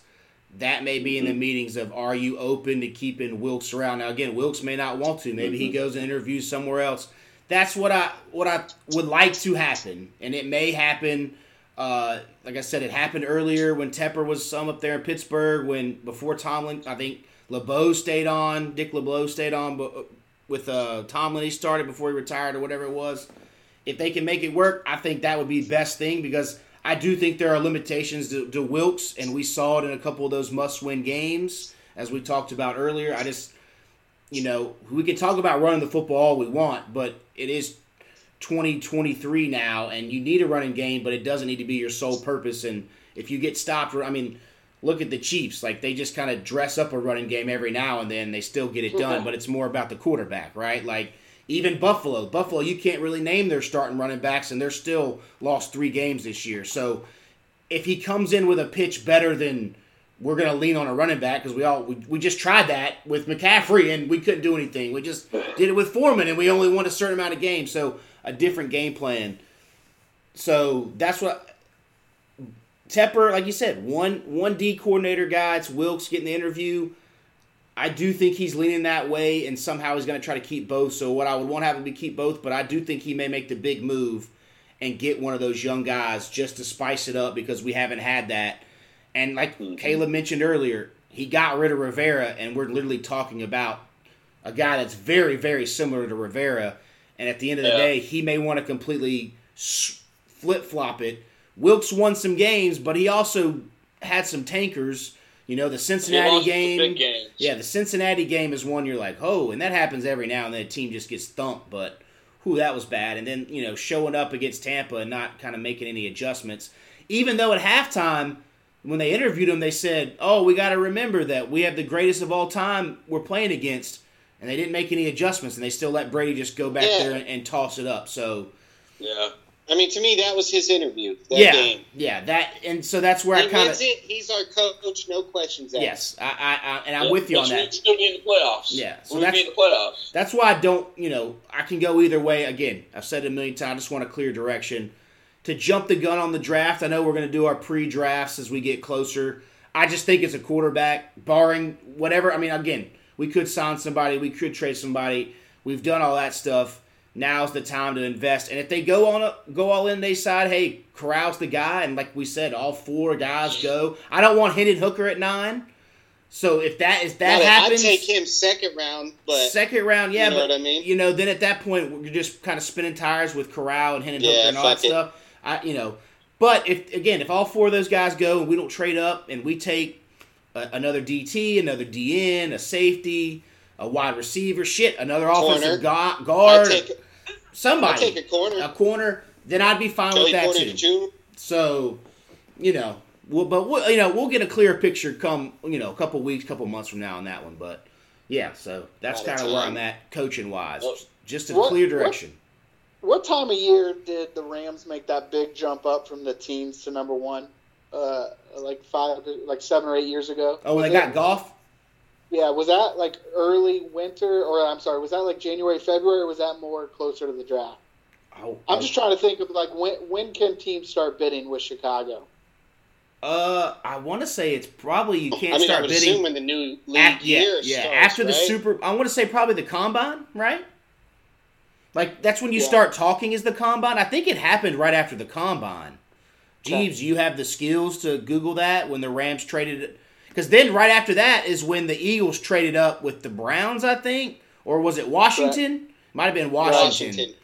that may be in the meetings of are you open to keeping Wilks around? Now again, Wilks may not want to. Maybe he goes and interviews somewhere else. That's what I what I would like to happen, and it may happen. Uh, like I said, it happened earlier when Tepper was some up there in Pittsburgh. When before Tomlin, I think LeBeau stayed on. Dick LeBeau stayed on, but with uh, Tomlin he started before he retired or whatever it was. If they can make it work, I think that would be best thing because I do think there are limitations to, to Wilks, and we saw it in a couple of those must-win games as we talked about earlier. I just, you know, we can talk about running the football all we want, but it is 2023 now, and you need a running game, but it doesn't need to be your sole purpose. And if you get stopped, I mean, look at the Chiefs. Like they just kind of dress up a running game every now and then. They still get it done, but it's more about the quarterback, right? Like even Buffalo, Buffalo, you can't really name their starting running backs, and they're still lost three games this year. So if he comes in with a pitch better than we're going to lean on a running back because we all we, we just tried that with McCaffrey and we couldn't do anything. We just did it with Foreman and we only won a certain amount of games. So a different game plan. So that's what Tepper, like you said, one one D coordinator guy. It's Wilks getting the interview. I do think he's leaning that way, and somehow he's going to try to keep both. So what I would want to have him be keep both, but I do think he may make the big move and get one of those young guys just to spice it up because we haven't had that. And like mm-hmm. Kaleb mentioned earlier, he got rid of Rivera, and we're literally talking about a guy that's very, very similar to Rivera. And at the end of the Yeah. day, he may want to completely flip flop it. Wilks won some games, but he also had some tankers. You know, the He Cincinnati the game. games. Yeah, the Cincinnati game is one you're like, oh, and that happens every now and then. A team just gets thumped, but who that was bad. And then you know, showing up against Tampa and not kind of making any adjustments. Even though at halftime, when they interviewed him, they said, "Oh, we got to remember that we have the greatest of all time we're playing against," and they didn't make any adjustments, and they still let Brady just go back Yeah. there and, and toss it up. So Yeah. I mean, to me, that was his interview. That yeah, game. yeah, that and so that's where He I kind of. He's our coach. No questions asked. yes, I, I, I and I'm Yeah, with you on that. Still be in the playoffs. Yeah, so we'll that's- be in the playoffs. That's why I don't, you know, I can go either way. Again, I've said it a million times. I just want a clear direction. to jump the gun on the draft. I know we're going to do our pre-drafts as we get closer. I just think it's a quarterback, barring whatever. I mean, again, we could sign somebody, we could trade somebody. We've done all that stuff. Now's the time to invest. And if they go on a, go all in, they decide, hey, Corral's the guy, and like we said, all four guys go. I don't want Hendon Hooker at nine. So if that if that Well, happens, I'd take him second round, but second round, yeah, you know but what I mean? you know, then at that point you're just kind of spinning tires with Corral and Hendon Yeah, Hooker and all that it. stuff. I, you know, but if again, if all four of those guys go and we don't trade up and we take a, another DT, another DN, a safety, a wide receiver, shit, another offensive Corner. gu- guard, I'd take, somebody, take a corner. a corner, then I'd be fine Joey with that too. Jr. So, you know, we'll, but we'll, you know, we'll get a clear picture come, you know, a couple weeks, couple months from now on that one. But yeah, so that's kind of where. I'm at coaching wise, Well, just a what- clear what- direction. What time of year did the Rams make that big jump up from the teens to number one? Uh, like five, like seven or eight years ago. Oh, when Was they it- got Goff. Yeah, was that like early winter, or I'm sorry, was that like January, February, or was that more closer to the draft? Oh, I'm just trying to think of like when when can teams start bidding with Chicago? Uh, I want to say it's probably you can't I mean, I start would bidding. assume when the new league Af- yeah, year yeah. starts, After the right? super, I want to say probably the combine, right? Like that's when you Yeah. start talking is the combine. I think it happened right after the combine. Okay. Jeebs, you have the skills to Google that when the Rams traded because then right after that is when the Eagles traded up with the Browns, I think, or was it Washington? Might have been Washington. Washington.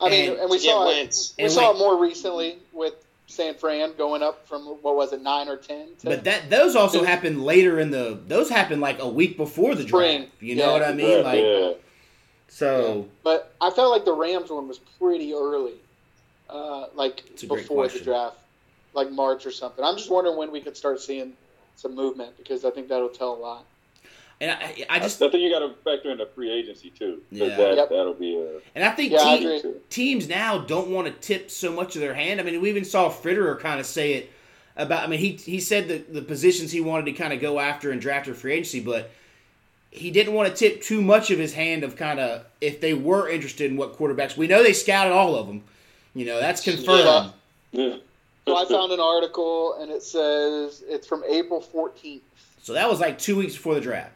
I mean, And- and, we saw it, Wentz. we saw Wentz. it more recently with San Fran going up from what was it nine or ten? To, But that those also Dude. happened later in the those happened like a week before the Spring. draft. You know what I mean? Yeah, Like yeah. so. But I felt like the Rams one was pretty early, uh, like It's a great before the draft, like March or something. I'm just wondering when we could start seeing some movement because I think that'll tell a lot. And I, I just I think you got to factor in the free agency too. Yeah. That, Yep. That'll be a. and I think Yeah, I teams now don't want to tip so much of their hand. I mean, we even saw Fitterer kind of say it about. I mean, he he said the the positions he wanted to kind of go after and draft for free agency, but he didn't want to tip too much of his hand of kind of if they were interested in what quarterbacks. We know they scouted all of them. You know, that's confirmed. Yeah. Yeah. So I found an article and it says it's from April 14th. So that was like two weeks before the draft.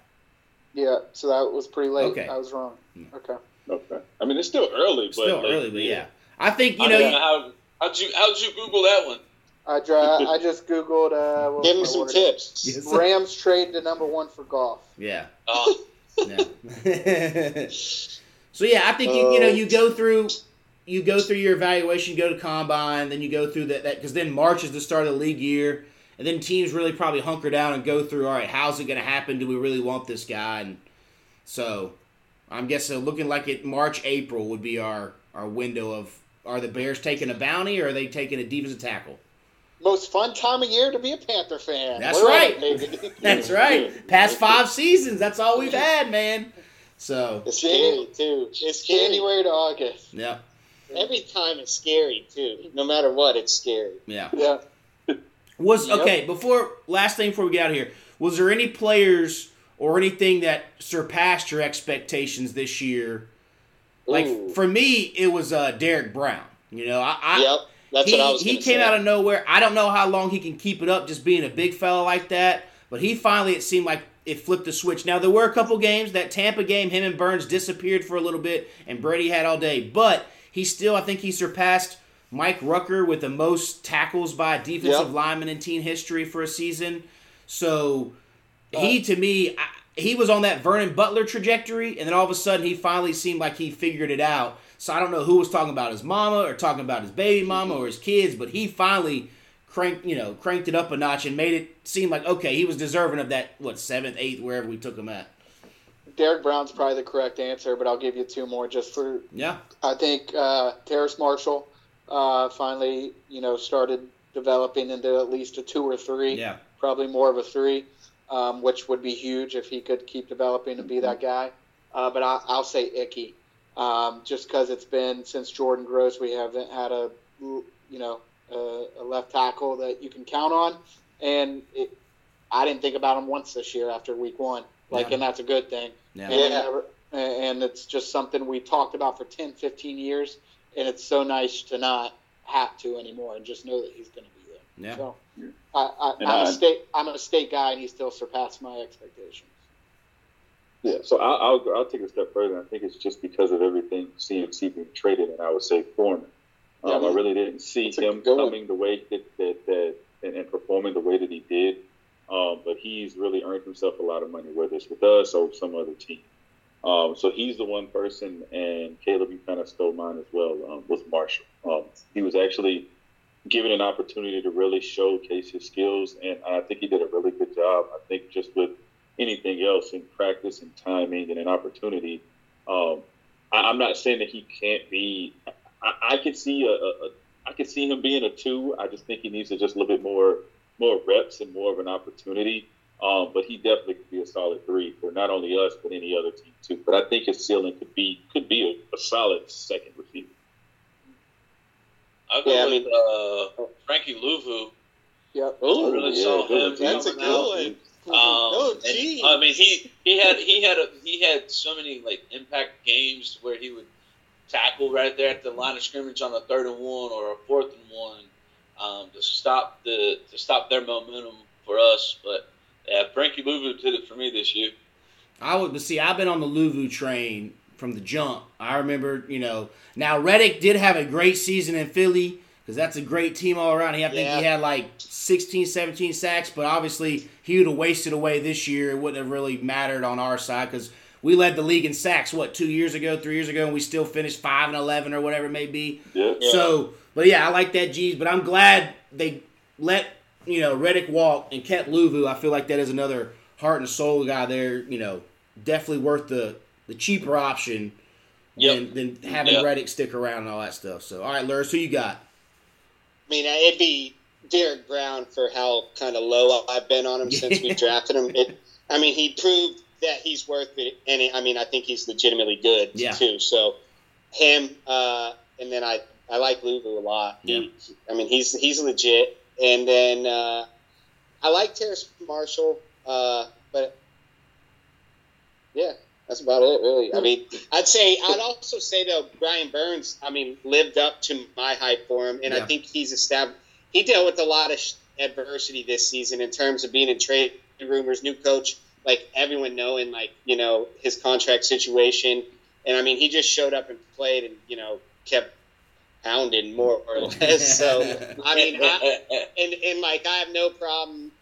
Yeah, so that was pretty late. Okay. I was wrong. Okay. Okay. I mean, it's still early, but Still like, early, but yeah. I think you I know. don't You, how how'd you how'd you Google that one? I dra- I just googled. Uh, Give him was my some tips. Yes. Rams trade to number one for Goff. yeah. Oh, Yeah. so yeah, I think you you know you go through you go through your evaluation, go to combine, then you go through that that because then March is the start of the league year, and then teams really probably hunker down and go through. All right, how's it going to happen? Do we really want this guy? And so I'm guessing looking like it March April would be our our window of are the Bears taking a bounty or are they taking a defensive tackle? Most fun time of year to be a Panther fan. That's We're right. it. That's right. Past five seasons, that's all we've had, man. So It's scary too. It's. January to August. yeah, Every time it's scary too. No matter what, it's scary. yeah. Yeah. Was Yep. okay. Before last thing before we get out of here, was there any players or anything that surpassed your expectations this year? Like Ooh. for me, it was uh, Derrick Brown. You know, I, I yep. That's he, what I was. he came say. out of nowhere. I don't know how long he can keep it up, just being a big fella like that. But he finally, it seemed like it flipped the switch. Now there were a couple games that Tampa game, him and Burns disappeared for a little bit, and Brady had all day. But he still, I think he surpassed Mike Rucker with the most tackles by a defensive Yep. lineman in team history for a season. So uh, he, to me, I, he was on that Vernon Butler trajectory, and then all of a sudden he finally seemed like he figured it out. So I don't know who was talking about his mama or talking about his baby mama or his kids, but he finally cranked, you know, cranked it up a notch and made it seem like okay, he was deserving of that what seventh, eighth, wherever we took him at. Derrick Brown's probably the correct answer, but I'll give you two more just for. Yeah, I think uh, Terrace Marshall uh, finally, you know, started developing into at least a two or three. yeah, probably more of a three, um, which would be huge if he could keep developing and be that guy. Uh, but I, I'll say Ickey, um, just because it's been since Jordan Gross, we haven't had a you know a, a left tackle that you can count on, and it, I didn't think about him once this year after week one, like, Yeah. and that's a good thing. Yeah. And, and it's just something we talked about for 10, 15 years, and it's so nice to not have to anymore, and just know that he's going to be there. Yeah. So, I, I, I'm, I- a state I'm a state guy, and he still surpassed my expectations. Yeah, so I'll, I'll I'll take it a step further. I think it's just because of everything CMC being traded, and I would say Foreman. Yeah, Um, I really didn't see him coming the way that that, that and, and performing the way that he did. Um, but he's really earned himself a lot of money, whether it's with us or some other team. Um, so he's the one person, and Kaleb, you kind of stole mine as well. Um, was Marshall. Um, he was actually given an opportunity to really showcase his skills, and I think he did a really good job. I think just with anything else in practice and timing and an opportunity, um, I, I'm not saying that he can't be. I, I could see a, a, a, I could see him being a two. I just think he needs to just a little bit more, more reps and more of an opportunity. Um, but he definitely could be a solid three for not only us but any other team too. But I think his ceiling could be could be a, a solid second receiver. I'll go Yeah, I with mean- uh, Frankie Luvu. Yep. Oh, really yeah, saw him. That's a good one. Um, Oh, and, gee. I mean, he he had he had a, he had so many like impact games where he would tackle right there at the line of scrimmage on a third and one or a fourth and one um, to stop the to stop their momentum for us. But yeah, Frankie Luvu did it for me this year. I would, see, I've been on the Luvu train from the jump. I remember, you know, now Reddick did have a great season in Philly because that's a great team all around. He, I think he had like 16, 17 sacks, but obviously he would have wasted away this year. It wouldn't have really mattered on our side because we led the league in sacks, what, two years ago, three years ago, and we still finished 5 and 11 or whatever it may be. Yeah. So, but yeah, I like that, G's. But I'm glad they let you know Reddick walk and kept Luvu. I feel like that is another heart and soul guy there. You know, definitely worth the the cheaper option Yep. than, than having Yep. Reddick stick around and all that stuff. So, all right, Luhrs, who you got? I mean, it'd be Derrick Brown for how kind of low I've been on him since we drafted him. It, I mean, he proved that he's worth it, and it, I mean, I think he's legitimately good Yeah. too. So, him, uh, and then I, I like Luvu a lot. He, I mean, he's he's legit, and then uh, I like Terrace Marshall, uh, but yeah. That's about it, really. I mean, I'd say I'd also say though Brian Burns. I mean, lived up to my hype for him, and Yeah. I think he's established. He dealt with a lot of adversity this season in terms of being in trade rumors, new coach, like everyone knowing, like you know his contract situation, and I mean he just showed up and played, and you know kept pounding more or oh. less. so I mean, I, and and like I have no problem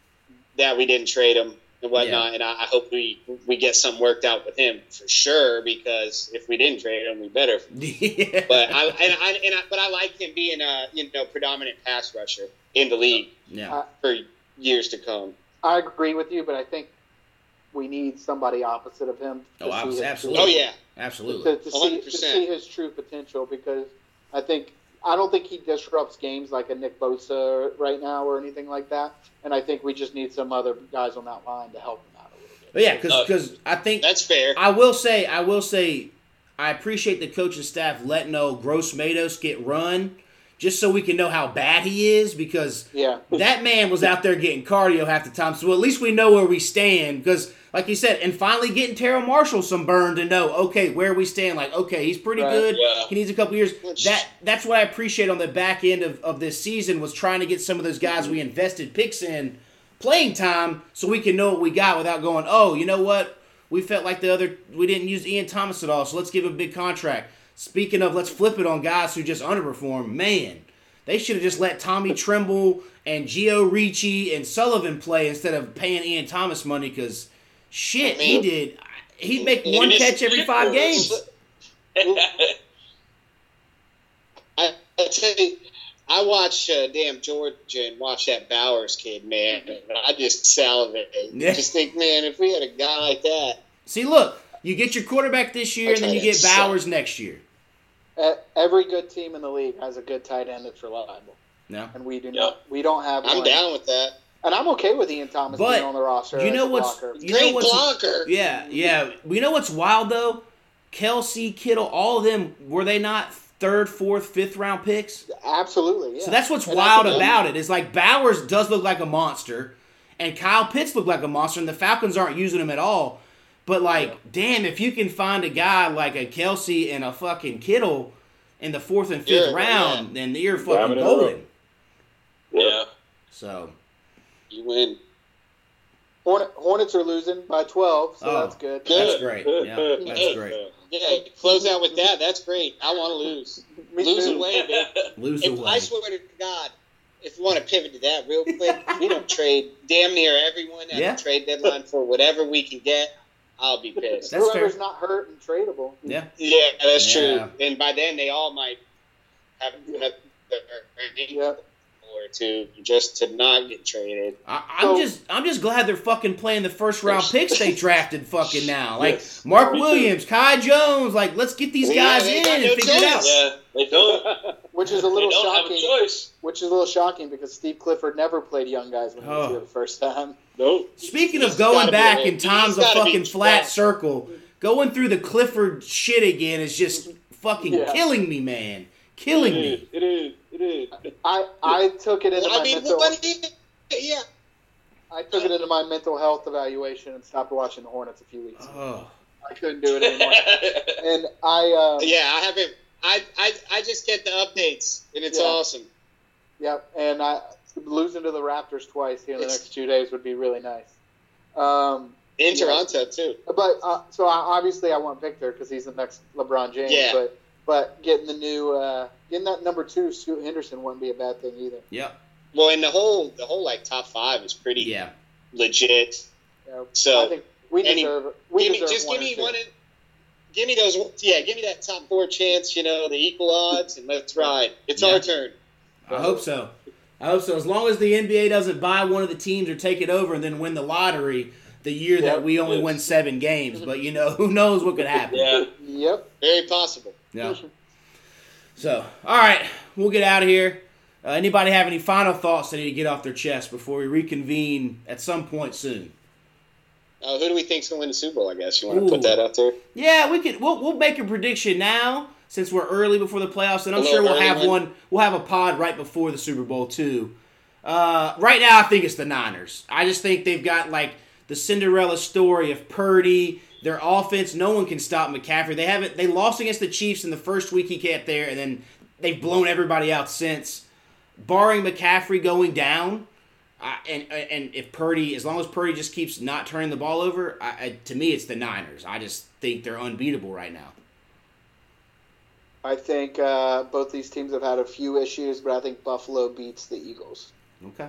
that we didn't trade him and whatnot, and I, I hope we we get something worked out with him for sure. Because if we didn't trade him, we better. yeah. But I and I, and I but I like him being a you know predominant pass rusher in the league yeah. Uh, for years to come. I agree with you, but I think we need somebody opposite of him. Oh, see abs- his absolutely. Oh yeah, Absolutely. to, to see, to see his true potential because I think I don't think he disrupts games like a Nick Bosa right now or anything like that, and I think we just need some other guys on that line to help him out a little bit. But yeah, because Uh, I think that's fair. I will say, I will say, I appreciate the coaching staff letting old Gross Matos get run, just so we can know how bad he is. Because Yeah, that man was out there getting cardio half the time, so at least we know where we stand. Because, like you said, and finally getting Terrace Marshall some burn to know, okay, where we stand. Like, okay, he's pretty Right. good. Yeah. He needs a couple years. That that's what I appreciate on the back end of, of this season was trying to get some of those guys we invested picks in playing time so we can know what we got without going, oh, you know what? We felt like the other we didn't use Ian Thomas at all, so let's give him a big contract. Speaking of, let's flip it on guys who just underperform. Man, they should have just let Tommy Tremble and Gio Ricci and Sullivan play instead of paying Ian Thomas money because shit, he did. He'd make And one catch every five games. I, I tell you, I watch uh, damn Georgia and watch that Bowers kid, man. I just salivate. Yeah. Just think, man, if we had a guy like that, See, look, you get your quarterback this year, and then you get Okay, so- Bowers next year. Every good team in the league has a good tight end that's reliable, No. and we do Yep. not. We don't have. I'm one. down with that. And I'm okay with Ian Thomas But being on the roster. you know what's- blocker. You know what's- blocker. Yeah, yeah. You know what's wild though? Kelce, Kittle, all of them were they not third, fourth, fifth round picks? Absolutely. Yeah. So that's what's And wild think- about it. Is like Bowers does look like a monster, and Kyle Pitts look like a monster, and the Falcons aren't using him at all. But like, damn, if you can find a guy like a Kelce and a fucking Kittle, in the fourth and 5th You're- round, then you're fucking in golden. Yeah. So You win. Hornet, Hornets are losing by 12, so Oh. that's good. that's great. Yeah, that's great. Yeah, close out with that. That's great. I want to lose. Me lose too. away, baby. Lose If, away. I swear to God, if you want to pivot to that real quick, we don't trade damn near everyone at Yeah. the trade deadline for whatever we can get. I'll be pissed. That's Whoever's fair. not hurt and tradable. Yeah. Yeah, that's Yeah. true. And by then, they all might have another Yeah. Or two just to not get traded. I, I'm So- just I'm just glad they're fucking playing the first round picks they drafted fucking now. Like Yes. Mark Me too. Williams, Kai Jones, like let's get these Yeah, guys they in and no figure it out. Yeah, they don't. Which is a They little don't have a shocking. choice. Which is a little shocking because Steve Clifford never played young guys when he was Oh. here the first time. Nope. Speaking He's of going back a- in times he's of fucking flat trapped. circle, going through the Clifford shit again is just fucking Yeah. killing me, man. Killing It me. is. It is. It is. I, I took it into Well, my I mean, mental what yeah. I took it into my mental health evaluation and stopped watching the Hornets a few weeks. ago. Oh. I couldn't do it anymore. and I uh, Yeah, I haven't. I, I I just get the updates, and it's Yeah. awesome. Yep, and I losing to the Raptors twice here in the It's- next two days would be really nice. Um, In Yeah. Toronto too. but uh, so I, obviously I want Victor because he's the next LeBron James. Yeah. But but getting the new uh, getting that number two Scoot Henderson wouldn't be a bad thing either. Yeah. Well, and the whole the whole like top five is pretty Yeah. legit. You know, So I think we any- deserve we give me, just one give me two. one. In, give me those. Yeah, give me that top four chance. You know, the equal odds, and let's ride. It's Yeah. our turn. I hope so. I hope so. As long as the NBA doesn't buy one of the teams or take it over and then win the lottery the year that we only win seven games. But you know, who knows what could happen. yeah. Yep. Very possible. Yeah. So, all right, we'll get out of here. Uh, anybody have any final thoughts they need to get off their chest before we reconvene at some point soon? Uh, who do we think's gonna win the Super Bowl? I guess you want to put that out there. Yeah, we could. We'll, we'll make a prediction now since we're early before the playoffs, and I'm sure we'll have one. one. We'll have a pod right before the Super Bowl too. Uh, right now, I think it's the Niners. I just think they've got like the Cinderella story of Purdy. Their offense, no one can stop McCaffrey. They haven't. They lost against the Chiefs in the first week he got there, and then they've blown everybody out since. Barring McCaffrey going down, I, and and if Purdy, as long as Purdy just keeps not turning the ball over, I, I, to me it's the Niners. I just think they're unbeatable right now. I think uh, both these teams have had a few issues, but I think Buffalo beats the Eagles. Okay.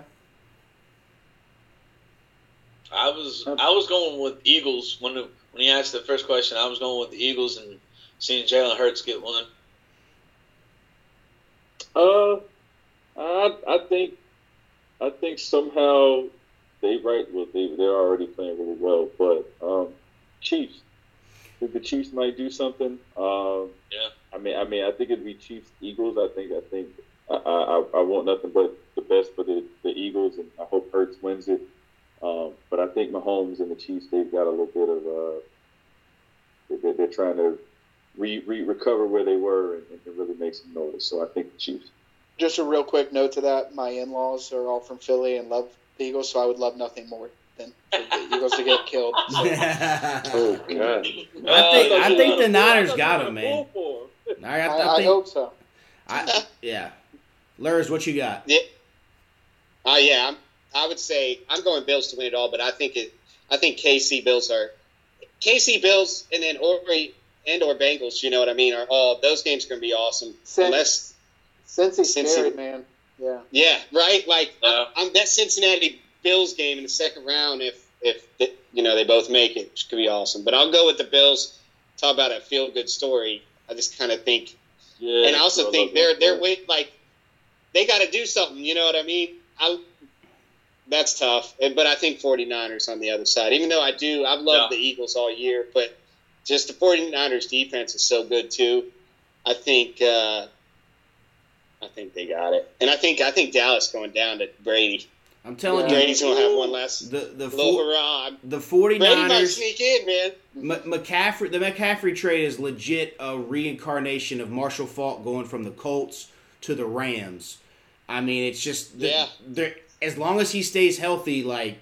I was I was going with Eagles when the, when he asked the first question. I was going with the Eagles and seeing Jalen Hurts get one. Uh, I I think I think somehow they right. Well, they they're already playing really well, but um, Chiefs. I think the Chiefs might do something. Um, Yeah. I mean, I mean, I think it'd be Chiefs Eagles. I think I think I, I I want nothing but the best for the, the Eagles, and I hope Hurts wins it. Um, but I think Mahomes and the Chiefs they've got a little bit of uh, they, they're trying to re, re recover where they were and, and really make some noise. So I think the Chiefs. Just a real quick note to that: my in-laws are all from Philly and love the Eagles, so I would love nothing more than for the Eagles to get killed. So. Oh God! I think I think the Niners got him, man. I, I, I, I I think, hope so. I, yeah. Luhrs, what you got? Yeah. Uh, yeah, I'm, I would say I'm going Bills to win it all, but I think it. I think KC Bills are KC Bills, and then Ori and or Bengals. You know what I mean? Are all those games are going to be awesome. Sin- Unless, Cincy's Cincy. scary, man. Yeah. yeah, right. Like Yeah. I, am that Cincinnati Bills game in the second round. If if you know they both make it, which could be awesome. But I'll go with the Bills. Talk about a feel good story. I just kind of think Yeah, and I also love think they're they're wait like they got to do something. You know what I mean? I that's tough. And- But I think 49ers on the other side. Even though I do, I've loved Yeah. the Eagles all year, but just the 49ers defense is so good too. I think uh, I think they got it, and I think I think Dallas going down to Brady. I'm telling Yeah. you, Brady's gonna have one last the the little four, hurrah. the Brady might sneak in, man. M- McCaffrey, the McCaffrey trade is legit a reincarnation of Marshall Faulk going from the Colts to the Rams. I mean, it's just the, Yeah. As long as he stays healthy, like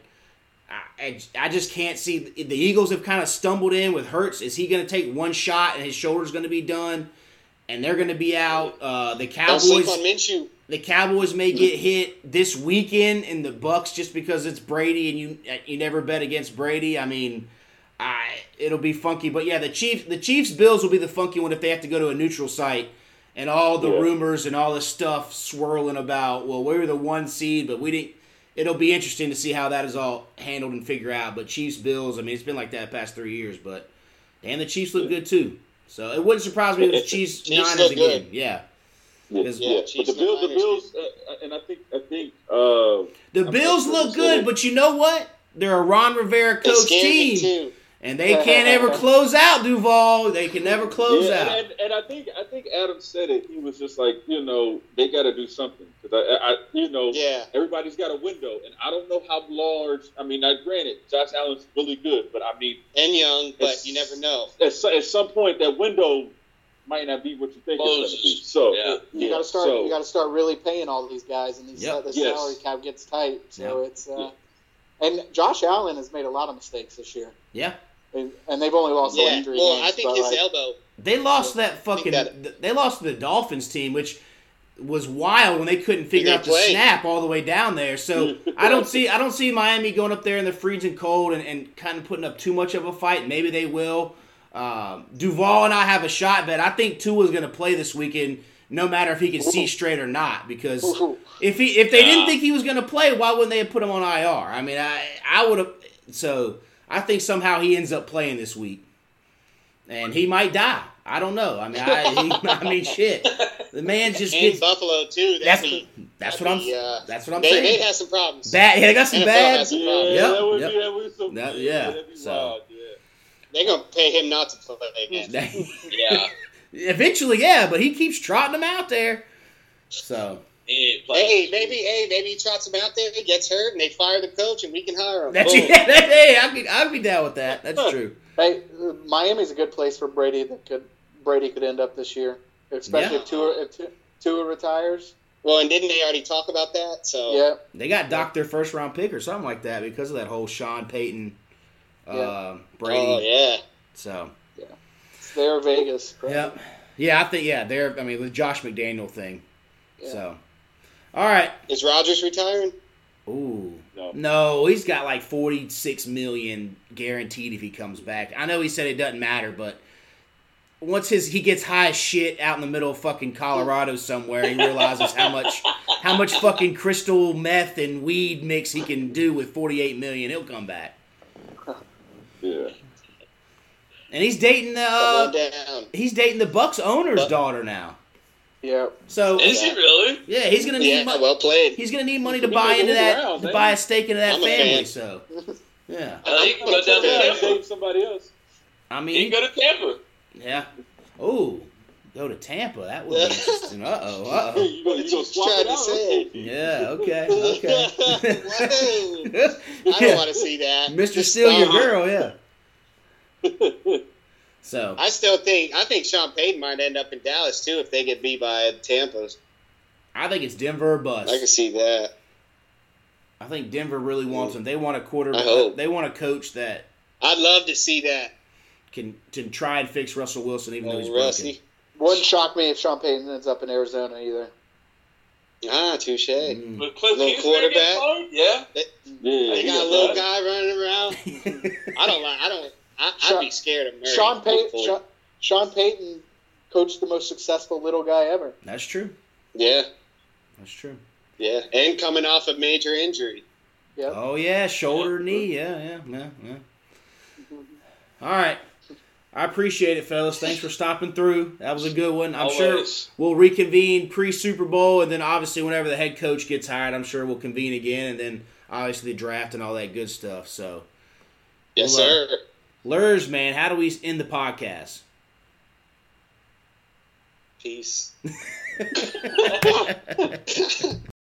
I, I, just can't see the Eagles have kind of stumbled in with Hurts. Is he going to take one shot and his shoulder's going to be done? and they're going to be out. Uh, the Cowboys, the Cowboys may get hit this weekend and the Bucs just because it's Brady and you you never bet against Brady. I mean, I it'll be funky, but yeah, the Chiefs the Chiefs Bills will be the funky one if they have to go to a neutral site and all the Yeah. rumors and all the stuff swirling about. Well, we were the one seed, but we didn't. It'll be interesting to see how that is all handled and figure out. But Chiefs Bills, I mean, it's been like that the past three years, but and the Chiefs look good too. So it wouldn't surprise me if it's Chiefs, Chiefs Niners look again. good. Yeah. Yeah, yeah. Yeah, but the Bills, the. Bills, uh, and I think, I think, uh, The I'm Bills look sure. good, but you know what? They're a Ron Rivera They coach scared team, too. And they can't ever close out Duvall. They can never close yeah, out. and, and, and I think, I think Adam said it. He was just like, you know, they got to do something because I, I, you know, Yeah. everybody's got a window, and I don't know how large. I mean, now granted, Josh Allen's really good, but I mean, And young, but It's- you never know. at, at some point, that window might not be what you think it's going to be. So, Yeah. You got to start. So, you got to start really paying all these guys, and these Yep. the Yes. salary cap gets tight. So Yep. it's. Uh, And Josh Allen has made a lot of mistakes this year, Yeah, and, and they've only lost the Yeah. injury Well, games. I think his like, elbow. they lost that fucking. that- They lost the Dolphins team, which was wild when they couldn't figure out the play? snap all the way down there. So I don't see I don't see Miami going up there in the freezing cold and, and kind of putting up too much of a fight. Maybe they will. Um, Duvall and I have a shot bet. I think Tua's going to play this weekend, no matter if he can see straight or not. Because if he if they didn't think he was going to play, why wouldn't they have put him on IR? I mean, I I would have. So I think somehow he ends up playing this week, and he might die. I don't know. I mean, I, he, I mean, shit. The man just And gets. Buffalo too. That'd That's be, that's that'd what I'm. be, uh, That's what I'm they, saying. they'd have some problems. Bad. Yeah, they got some NFL bad. has some yeah. Yep, that would yep. be, that would be That- yeah, that'd be so- wild, yeah. They're gonna pay him not to play again. Yeah. Eventually, yeah, but he keeps trotting them out there. So He. Hey, maybe, hey, maybe he trots him out there, he gets hurt, and they fire the coach, and we can hire him. that's Boom. yeah, that, hey, I'd be I'd be down with that. That's true. Hey, uh, Miami's a good place for Brady. That could Brady could end up this year, especially Yeah. if Tua if Tua retires. Well, and didn't they already talk about that? So Yeah, They got docked their first round pick or something like that because of that whole Sean Payton, uh, Brady. Oh yeah. So it's there, Vegas. right? Yep. Yeah, I think yeah, they're I mean the Josh McDaniel thing. Yeah. So all right. Is Rodgers retiring? Ooh. No. No, he's got like forty six million guaranteed if he comes back. I know he said it doesn't matter, but once his he gets high as shit out in the middle of fucking Colorado somewhere, he realizes how much how much fucking crystal meth and weed mix he can do with forty eight million. He'll come back. Yeah. And he's dating the uh, he's dating the Bucs owner's But- daughter now. Yeah. So Is he really? yeah, he's gonna need Yeah, money. well played. He's gonna need money to buy into that, around, to man. buy a stake into that I'm family. So, yeah, Uh, he can go down to Yeah. Tampa. Save somebody else. I He mean, can go to Tampa. yeah. Oh, go to Tampa. That would be interesting. Uh oh. Uh oh. you go, you go swap Tried to out. say. Okay. Yeah. Okay. Okay. I don't want to see that. Mr. Just Steal your girl. Yeah. So I still think I think Sean Payton might end up in Dallas too if they get beat by Tampa's. I think it's Denver or bust. I can see that. I think Denver really wants him. They want a I quarterback. hope. They want a coach that I'd love to see that. can can try and fix Russell Wilson, even though he's Oh, broken. Rusty. Wouldn't shock me if Sean Payton ends up in Arizona either. Ah, touche. Mm. With Cliff Little quarterback. fired? Yeah. Yeah, They got a little guy running around. I don't like. I don't. I, I'd Sean- be scared of Murray. Sean Payton. Sean, Sean Payton coached the most successful little guy ever. That's true. Yeah, That's true. yeah, and coming off a major injury. Yep. Oh yeah, shoulder, knee, yeah, yeah, yeah, yeah. All right, I appreciate it, fellas. Thanks for stopping through. That was a good one. I'm sure we'll reconvene pre Super Bowl, and then obviously whenever the head coach gets hired, I'm sure we'll convene again, and then obviously the draft and all that good stuff. So, Yes, Well, uh, sir. Luhrs, man, how do we end the podcast? Peace.